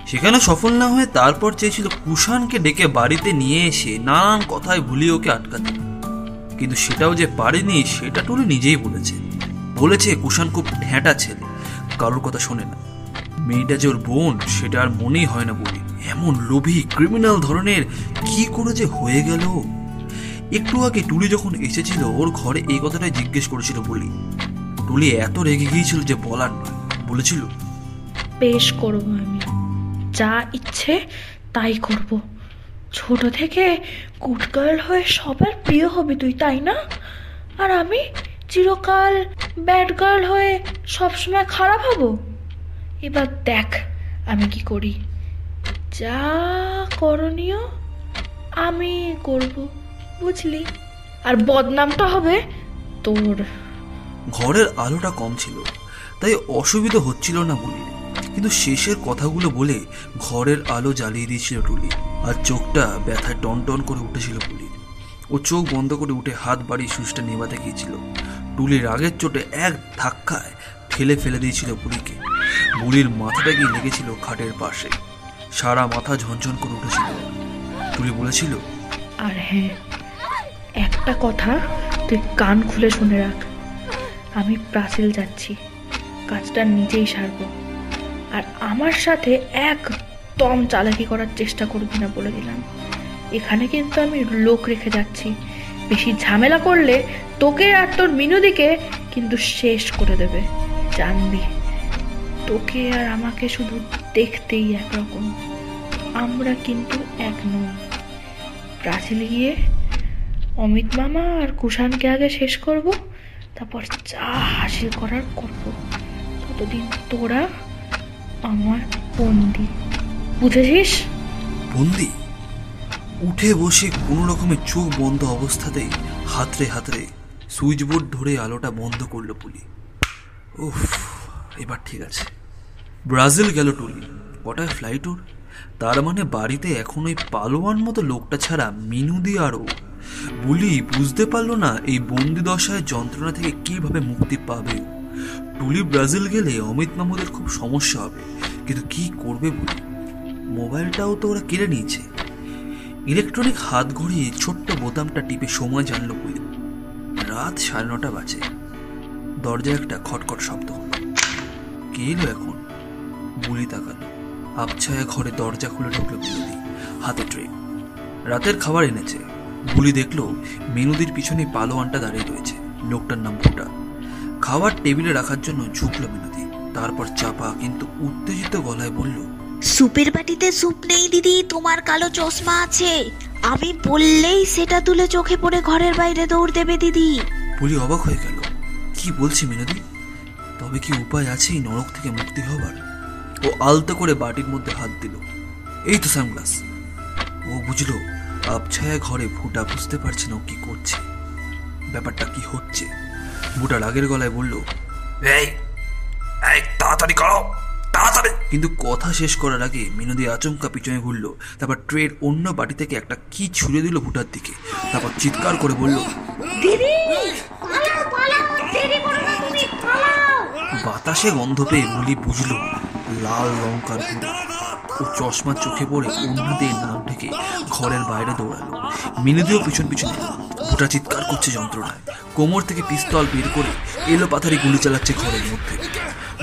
সেখানে সফল না হয়ে তারপর চেয়েছিল কুষাণকে ডেকে বাড়িতে নিয়ে এসে নানান কথায় ভুলিয়ে ওকে আটকাতে। কিন্তু সেটাও যে পারেনি, সেটা টুলি নিজেই বলেছে। বলেছে কুষাণ খুব ঠেঁটা ছেলে, কারোর কথা শোনে না। মেয়েটা যে ওর বোন, সেটা আর মনেই হয় না বলি এমন লোভী ক্রিমিনাল ধরনের কি করে যে হয়ে গেল? একটু আগে টুলি যখন এসেছিল, ওর ঘরে এই কথাটাই জিজ্ঞেস করেছিল বলি টুলি এত রেগে গিয়েছিল যে বলার বলেছিল, বেশ করব আমি। যা ইচ্ছে তাই করব। ছোট থেকে গুড গার্ল হয়ে সবার প্রিয় হবি তুই, তাই না? আর আমি চিরকাল ব্যাড গার্ল হয়ে সবসময় খারাপ হব? এবার দেখ আমি কি করি। যা করণীয়, আমি করব, বুঝলি? আর বদনামটা হবে তোর। ঘরের আলোটা কম ছিল, তাই অসুবিধা হচ্ছিল না বলি। কিন্তু শেষের কথাগুলো বলে ঘরের আলো জ্বালিয়ে দিয়েছিল টুলি আর চোখটা ব্যথায় টন টন করে উঠেছিল বুলির ও চোখ বন্ধ করে উঠে হাত বাড়িয়ে সুইচটা নেভাতে গিয়েছিল। টুলির রাগের চোটে এক ধাক্কায় ঠেলে ফেলে দিয়েছিল বুড়িকে বুড়ির মাথাটা গিয়ে লেগেছিল খাটের পাশে। সারা মাথা ঝনঝন করে উঠেছিল। টুলি বলেছিল, আর হ্যাঁ একটা কথা তুই কান খুলে শুনে রাখ। আমি প্রাচীল যাচ্ছি, কাজটা নিজেই সারবো। আর আমার সাথে একদম চালাকি করার চেষ্টা করবি না বলে দিলাম। এখানে কিন্তু আমি লোক রেখে যাচ্ছি। বেশি ঝামেলা করলে তোকে আর তোর মিনুদিকে কিন্তু শেষ করে দেবে। জানবি, তোকে আর আমাকে শুধু দেখতেই একরকম। আমরা কিন্তু এক নই। ব্রাজিল গিয়ে অমিত মামা আর কুষাণকে আগে শেষ করব, তারপর যা হাসিল করার করব। ততদিন তোরা আমার বন্দি বুঝেছিস? বন্দি উঠে বসে কোনো রকমের চোখ বন্ধ অবস্থাতেই হাতড়ে হাতরে সুইচ বোর্ড ধরে আলোটা বন্ধ করল পুলি। উফ, এবার ঠিক আছে। ব্রাজিল গেল টুলি। কটায় ফ্লাইট ওর? তার মানে বাড়িতে এখন ওই পালোয়ান মতো লোকটা ছাড়া মিনুদি আরও বুলি বুঝতে পারল না এই বন্দি দশায় যন্ত্রণা থেকে কীভাবে মুক্তি পাবে। টুলি ব্রাজিল গেলে অমিত মামুদের খুব সমস্যা হবে। কিন্তু কি করবে বুলি? মোবাইলটাও তো ওরা কেড়ে নিয়েছে। ইলেকট্রনিক হাত ঘড়িয়ে ছোট্ট বোতামটা টিপে সময় জানলো বলে। রাত সাড়ে নটা বাজে। দরজায় একটা খটখট শব্দ হলো। কে এলো এখন? বুলি তাকালো। আবছায়া ঘরে দরজা খুলে ঢুকলো বিনোদি। হাতে ট্রে রাতের খাবার এনেছে। বুলি দেখল মিনুদির পিছনে পালোয়ানটা দাঁড়িয়ে রয়েছে। লোকটার নাম ভুটা খাবার টেবিলে রাখার জন্য ঝুঁকলো মিনুদি তারপর চাপা কিন্তু উত্তেজিত গলায় বলল সুপের বাটিতে স্যুপ নেই দিদি তোমার কালো চশমা আছে। আমি বললেই সেটা তুলে চোখে পড়ে ঘরের বাইরে দৌড় দেবে দিদি। বলি অবাক হয়ে গেল। কি বলছি মিনদি তবে কি উপায় আছে এই নরক থেকে মুক্তি হবার? ও আলতো করে বাটির মধ্যে হাত দিল। এই তো সানগ্লাস। ও বুঝলো আবছায়া ঘরে ভুটা বুঝতে পারছে না ও কি করছে। ব্যাপারটা কি হচ্ছে? ভুটা রাগের গলায় বলল এই এই তাড়াতাড়ি করো তাড়াতাড়ি! কিন্তু কথা শেষ করার আগে মিনদি আচমকা পিছনে ঘুরলো তারপর ট্রের অন্য বাটি থেকে একটা কি ছুঁড়ে দিল ভুটার দিকে। তারপর চিৎকার করে বলল দিদি পালাও পালাও দেরি করো তুমি পালাও। বাতাসে গন্ধ পেয়ে বুলি বুঝল লাল লঙ্কার ও চশমা চোখে পড়ে অন্য দিয়ে নাম ঢেকে ঘরের বাইরে দৌড়ালো। মিনুদিও পিছন পিছন ওটা চিৎকার করছে যন্ত্রণায়। কোমর থেকে পিস্তল বের করে এলো পাথারি গুলি চালাচ্ছে ঘরের মধ্যে।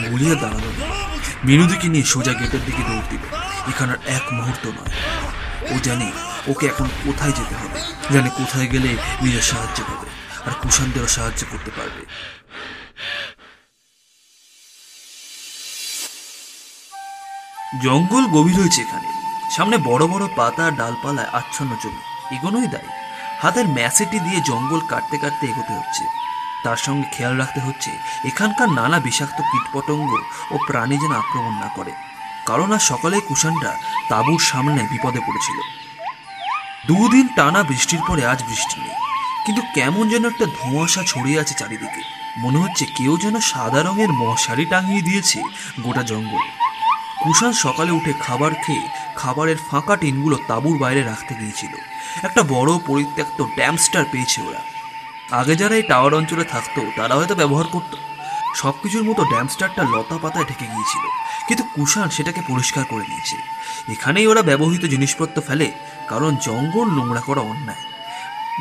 গুলিয়ে দাঁড়াল মিনুদিকে নিয়ে সোজা গেটের দিকে দৌড় দিল। এখানের এক মুহূর্ত নয়। ও জানে ওকে এখন কোথায় যেতে হবে। জানে কোথায় গেলে নিজের সাহায্য পাবে। আর কুষাণদেরও সাহায্য করতে পারবে। জঙ্গল গভীর হয়েছে এখানে। সামনে বড় বড় পাতা, ডালপালায় আচ্ছন্ন জমি। এগোনোই দায়। হাতের ম্যাসেটি দিয়ে জঙ্গল কাটতে কাটতে এগোতে হচ্ছে। তার সঙ্গে খেয়াল রাখতে হচ্ছে, এখানকার নানা বিষাক্ত কীটপতঙ্গ ও প্রাণী যেন আক্রমণ না করে। কারণ আর সকালে কুষাণরা তাঁবুর সামনে বিপদে পড়েছিল। দুদিন টানা বৃষ্টির পরে আজ বৃষ্টি নেই। কিন্তু কেমন যেন একটা ধোঁয়াশা ছড়িয়ে আছে চারিদিকে। মনে হচ্ছে কেউ যেন সাদা রঙের মশারি টাঙিয়ে দিয়েছে গোটা জঙ্গলে। কুষাণ সকালে উঠে খাবার খেয়ে খাবারের ফাঁকা টিনগুলো তাঁবুর বাইরে রাখতে গিয়েছিল। একটা বড় পরিত্যক্ত ড্যামস্টার পেয়েছে ওরা। আগে যারা এই টাওয়ার অঞ্চলে থাকতো, তারা হয়তো ব্যবহার করতো। সবকিছুর মতো ড্যামস্টারটা লতা পাতায় ঢেকে গিয়েছিল, কিন্তু কুষাণ সেটাকে পরিষ্কার করে নিয়েছে। এখানেই ওরা ব্যবহৃত জিনিসপত্র ফেলে, কারণ জঙ্গল নোংরা করা অন্যায়।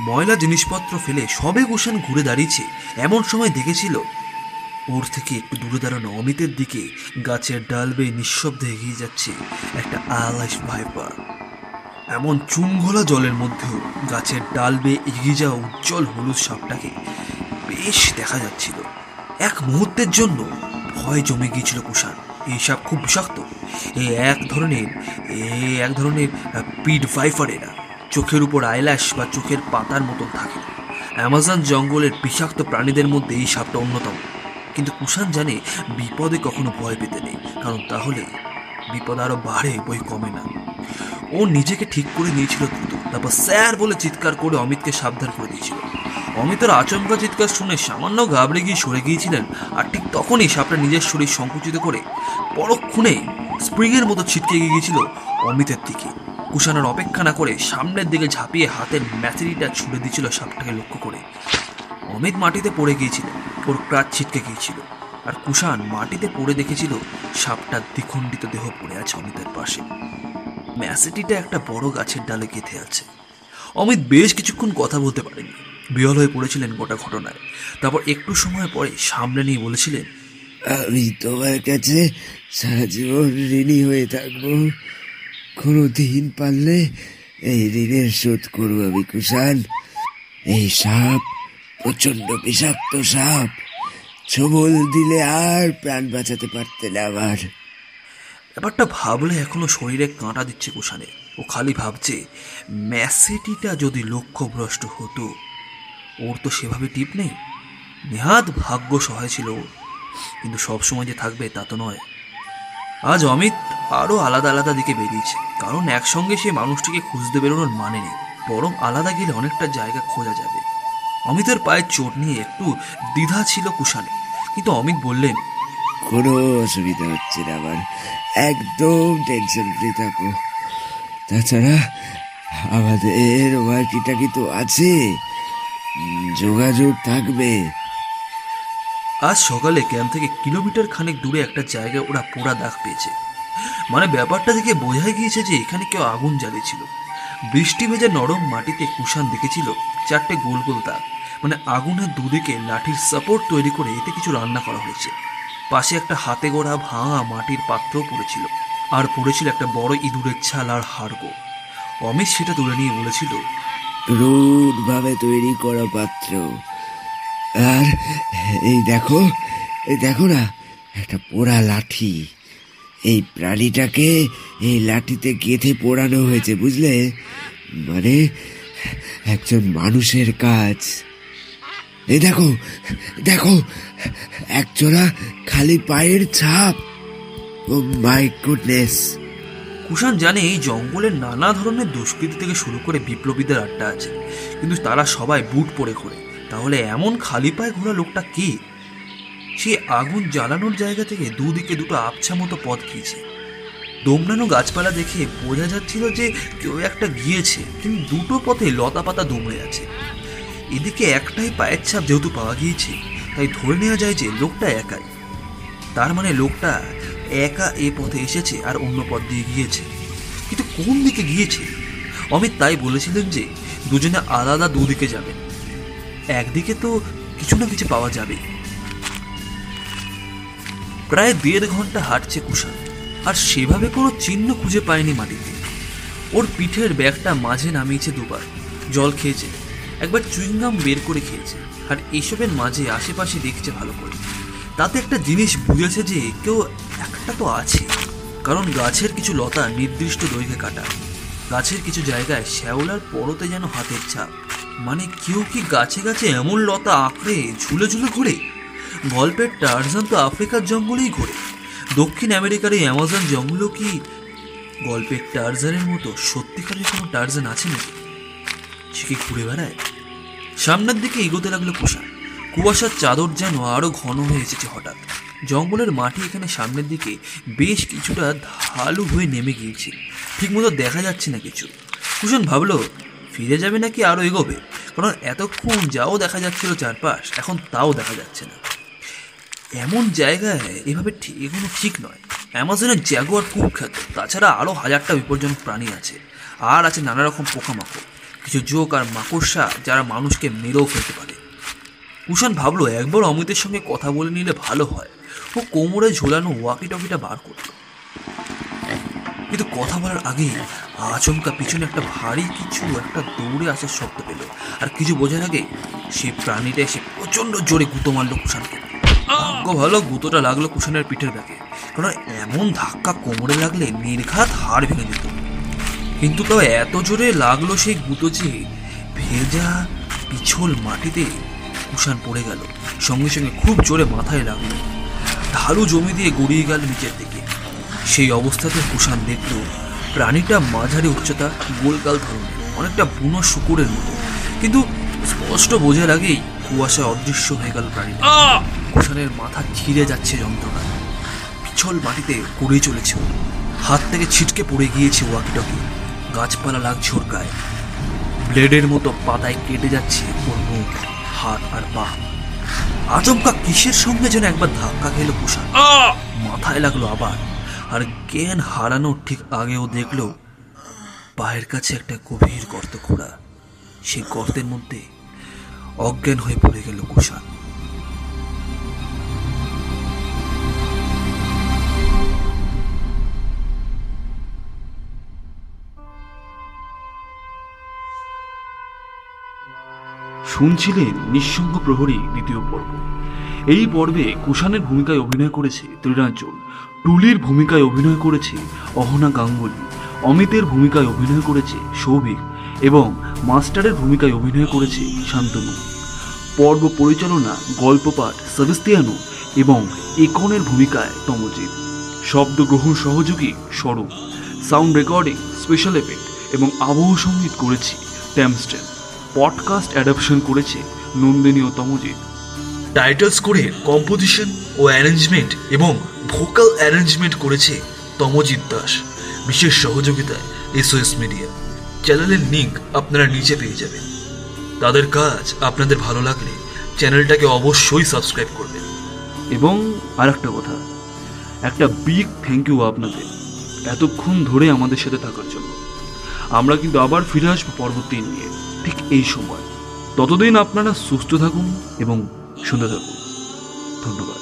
ময়লা জিনিসপত্র ফেলে সবে কুষাণ ঘুরে দাঁড়িয়েছে, এমন সময় দেখেছিল ওর থেকে একটু দূরে দাঁড়ানো অমিতের দিকে গাছের ডাল বেয়ে নিঃশব্দে এগিয়ে যাচ্ছে একটা আলাস ভাইপার। এমন চুনঘোলা জলের মধ্যেও গাছের ডাল বেয়ে এগিয়ে যাওয়া উজ্জ্বল হলুদ সাপটাকে বেশ দেখা যাচ্ছিল। এক মুহূর্তের জন্য ভয় জমে গিয়েছিল কুষাণ। এই সাপ খুব বিষাক্ত। এ এক ধরনের, এ এক ধরনের পিড ভাইফার এরা। চোখের উপর আইল্যাশ বা চোখের পাতার মতন থাকে। অ্যামাজন জঙ্গলের বিষাক্ত প্রাণীদের মধ্যে এই সাপটা অন্যতম। কিন্তু কুষাণ জানে বিপদে কখনো ভয় পেতে নেই, কারণ তাহলে বিপদ আরও বাড়ে বই কমে না। ও নিজেকে ঠিক করে নিয়েছিল দ্রুত তারপর স্যার বলে চিৎকার করে অমিতকে সাবধান করে দিয়েছিল। অমিতের আচমকা চিৎকার শুনে সামান্য ঘাবড়ে গিয়ে সরে গিয়েছিলেন, আর ঠিক তখনই সাপটা নিজের শরীর সংকুচিত করে পরক্ষণে স্প্রিংয়ের মতো ছিটকে গিয়েছিল অমিতের দিকে। কুষাণের অপেক্ষা না করে সামনের দিকে ঝাঁপিয়ে হাতের ম্যাথেরিটা ছুড়ে দিয়েছিল সাপটাকে লক্ষ্য করে। অমিত মাটিতে পড়ে গিয়েছিল। ওর ক্রাচ ছিটকে গিয়েছিল। আর কুষাণ মাটিতে পড়ে দেখেছিল সাপটার দ্বিখণ্ডিত দেহ পড়ে আছে অমিতের পাশে। ম্যাসেটিটা একটা বড় গাছের ডালে গেঁথে আছে। অমিত বেশ কিছুক্ষণ কথা বলতে পারেনি। বিহল হয়ে পড়েছিলেন গোটা ঘটনায়। তারপর একটু সময় পরে সামনে নিয়ে বলেছিলেন, আমি তোমার কাছে সারা জীবন ঋণী হয়ে থাকব। কোনো দিন পারলে এই ঋণের শোধ করব আমি, কুষাণ। এই সাপ প্রচণ্ড বিষাক্ত সাপ। ছবল দিলে আর প্রাণ বাঁচাতে পারতে না আমার ব্যাপারটা ভাবলে এখনও শরীরে কাঁটা দিচ্ছে কুষানে। ও খালি ভাবছে, ম্যাসেটিটা যদি লক্ষ্যভ্রষ্ট হতো, ওর তো সেভাবে টিপ নেই। নেহাত ভাগ্য সহায় ছিল ওর। কিন্তু সবসময় যে থাকবে তা তো নয়। আজ অমিত আরও আলাদা আলাদা দিকে বেরিয়েছে, কারণ একসঙ্গে সে মানুষটিকে খুঁজতে বেরোনোর মানে নেই, বরং আলাদা গেলে অনেকটা জায়গা খোঁজা যাবে। অমিতের পায়ের চোট নিয়ে একটু দ্বিধা ছিল কুষানে কিন্তু অমিত বললেন কোনো অসুবিধা হচ্ছে না আমার। একদম টেনশন ফ্রি থাকো। তাছাড়া আমাদের ওয়ার্কিটা কি তো আছে? যোগাযোগ থাকবে। আজ সকালে ক্যাম্প থেকে কিলোমিটার খানেক দূরে একটা জায়গায় ওরা পোড়া দাগ পেয়েছে। মানে ব্যাপারটা দেখে বোঝাই গিয়েছে যে এখানে কেউ আগুন জ্বালিয়েছিল বৃষ্টি ভেজা নরম মাটিতে কুষাণ দেখেছিল চারটে গোল গোল দাগ। মানে আগুনের দুদিকে লাঠির সাপোর্ট তৈরি করে এতে কিছু রান্না করা হয়েছে। পাশে একটা হাতে গড়া ভাঙা মাটির পাত্রও পড়েছিল, আর পড়েছিল একটা বড় ইঁদুরের ছাল আর হাড়গো। অমিত সেটা তুলে নিয়ে বলেছিল রুট ভাবে তৈরি করা পাত্র। আর এই দেখো এই দেখো না, একটা পোড়া লাঠি। এই প্রাণীটাকে এই লাঠিতে গেঁথে পোড়ানো হয়েছে, বুঝলে? মানে একজন মানুষের কাজ। এই দেখো দেখো, একজোড়া খালি পায়ের ছাপ। ও মাই গুডনেস। কুষাণ জানে এই জঙ্গলের নানা ধরনের দুষ্কৃতি থেকে শুরু করে বিপ্লবীদের আড্ডা আছে। কিন্তু তারা সবাই বুট পরে ঘোরে। তাহলে এমন খালি পায়ে ঘোরা লোকটা কে? সে আগুন জ্বালানোর জায়গা থেকে দুদিকে দুটো আবছা মতো পথ গিয়েছে। দমড়ানো গাছপালা দেখে বোঝা যাচ্ছিল যে কেউ একটা গিয়েছে, কিন্তু দুটো পথে লতা পাতা দুমড়ে আছে। এদিকে একটাই পায়ের ছাপ যেহেতু পাওয়া গিয়েছে, তাই ধরে নেওয়া যায় যে লোকটা একাই। তার মানে লোকটা একা এ পথে এসেছে আর অন্য পথ দিয়ে গিয়েছে। কিন্তু কোন দিকে গিয়েছে? অমিত তাই বলেছিলেন যে দুজনে আলাদা দুদিকে যাবেন একদিকে তো কিছু না কিছু পাওয়া যাবে প্রায় দেড় ঘণ্টা হাঁটছে কুষাণ আর সেভাবে কোনো চিহ্ন খুঁজে পায়নি মাটিতে। ওর পিঠের ব্যাগটা মাঝে নামিয়েছে দুবার, জল খেয়েছে, একবার চুইংগাম বের করে খেয়েছে, আর এসবের মাঝে আশেপাশে দেখছে ভালো করে। তাতে একটা জিনিস বুঝেছে যে কেউ একটা তো আছে, কারণ গাছের কিছু লতা নির্দিষ্ট দৈর্ঘ্যে কাটা। গাছের কিছু জায়গায় শ্যাওলার পরতে যেন হাতের ছাপ। মানে কেউ কি গাছে গাছে এমন লতা আঁকড়ে ঝুলে ঝুলে ঘুরে? গল্পের টার্জান তো আফ্রিকার জঙ্গলেই ঘোরে। দক্ষিণ আমেরিকার এই অ্যামাজন জঙ্গলও কি গল্পের টার্জানের মতো সত্যিকারের কোনো টার্জান আছে নাকি? সে কি ঘুরে বেড়ায়? সামনের দিকে এগোতে লাগল কুষাণ। কুয়াশার চাদর যেন আরও ঘন হয়ে এসেছে হঠাৎ। জঙ্গলের মাটি এখানে সামনের দিকে বেশ কিছুটা ঢালু হয়ে নেমে গিয়েছে। ঠিকমতো দেখা যাচ্ছে না কিছু। কুষাণ ভাবলো, ফিরে যাবে নাকি আরও এগোবে? কারণ এতক্ষণ যাও দেখা যাচ্ছিল চারপাশ, এখন তাও দেখা যাচ্ছে না। এমন জায়গায় এভাবে এগুলো ঠিক নয়। অ্যামাজনের জ্যাগুয়ার খুব খ্যাত তাছাড়া আরও হাজারটা বিপজ্জনক প্রাণী আছে। আর আছে নানা রকম পোকামাকড়, কিছু জোক আর মাকড়সা যারা মানুষকে মেরেও ফেলতে পারে। কুষাণ ভাবলো একবার অমিতের সঙ্গে কথা বলে নিলে ভালো হয়। ও কোমরে ঝোলানো ওয়াকি টকিটা বার করল। কিন্তু কথা বলার আগে আচমকা পিছনে একটা ভারী কিছু একটা দৌড়ে আসার শব্দ পেল। আর কিছু বোঝার আগে সে প্রাণীটা এসে প্রচণ্ড জোরে গুঁতো মারলো কুষাণকে। ভাগ্য ভালো, গুঁতোটা লাগল কুষাণের পিঠের ব্যাগে। কারণ এমন ধাক্কা কোমরে লাগলে নির্ঘাত হাড় ভেঙে যেত কিন্তু তাও এত জোরে লাগল সেই গুঁতো যে ভেজা পিছল মাটিতে কুষাণ পড়ে গেল। সঙ্গে সঙ্গে খুব জোরে মাথায় লাগল। ঢালু জমি দিয়ে গড়িয়ে গেল নিচের দিকে। সেই অবস্থাতে কুষাণ দেখল প্রাণীটা মাঝারি উচ্চতা, গোলগাল ধরনের, অনেকটা বুনো শুকুরের মতো। কিন্তু স্পষ্ট বোঝার আগেই কুয়াশা অদৃশ্য হয়ে গেল প্রাণীটা কুষাণের মাথা ছিঁড়ে যাচ্ছে যন্ত্রণা পিছল মাটিতে পড়ে চলেছে হাত থেকে ছিটকে পড়ে গিয়েছে ওয়াকিটকি। গাছপালা লাগছে ওর গায়ে। ব্লেডের মতো পাতায় কেটে যাচ্ছে ওর মুখ হাত আর পা। আচমকা কিসের সঙ্গে যেন একবার ধাক্কা খেল কুষাণ। মাথায় লাগল আবার। আর জ্ঞান হারানোর ঠিক আগেও দেখল পায়ের কাছে একটা গভীর গর্ত খোঁড়া। সেই গর্তের মধ্যে অজ্ঞান হয়ে পড়ে গেল কুষাণ। শুনছিলেন নিঃসঙ্গ প্রহরী দ্বিতীয় পর্ব। এই পর্বে কুষাণের ভূমিকায় অভিনয় করেছে ত্রিরাঞ্চল টুলির ভূমিকায় অভিনয় করেছে অহনা গাঙ্গুলি, অমিতের ভূমিকায় অভিনয় করেছে সৌভিক এবং মাস্টারের ভূমিকায় অভিনয় করেছে শান্তনু। পর্ব পরিচালনা, গল্পপাঠ সেবেস্তিয়ানো এবং একনের ভূমিকায় তমজিৎ। শব্দ গ্রহণ সহযোগী স্বরূপ। সাউন্ড রেকর্ডিং, স্পেশাল এফেক্ট এবং আবহ সংগীত করেছি ট্যামস্টেন পডকাস্ট অ্যাডাপশন করেছে নন্দিনী ও তমজিৎ। টাইটেল স্কোরের কম্পোজিশন ও অ্যারেঞ্জমেন্ট এবং ভোকাল অ্যারেঞ্জমেন্ট করেছে তমজিৎ দাস বিশেষ সহযোগিতায় এসওএস মিডিয়া চ্যানেলের লিঙ্ক আপনারা নিচে পেয়ে যাবেন। তাদের কাজ আপনাদের ভালো লাগলে চ্যানেলটাকে অবশ্যই সাবস্ক্রাইব করবেন। এবং আরেকটা কথা একটা বিগ থ্যাংক ইউ আপনাদের এতক্ষণ ধরে আমাদের সাথে থাকার জন্য। আমরা কিন্তু আবার ফিরে আসব পরবর্তী নিয়ে। ঠিক এই সময়। ততদিন আপনারা সুস্থ থাকুন এবং সুন্দর থাকুন। ধন্যবাদ।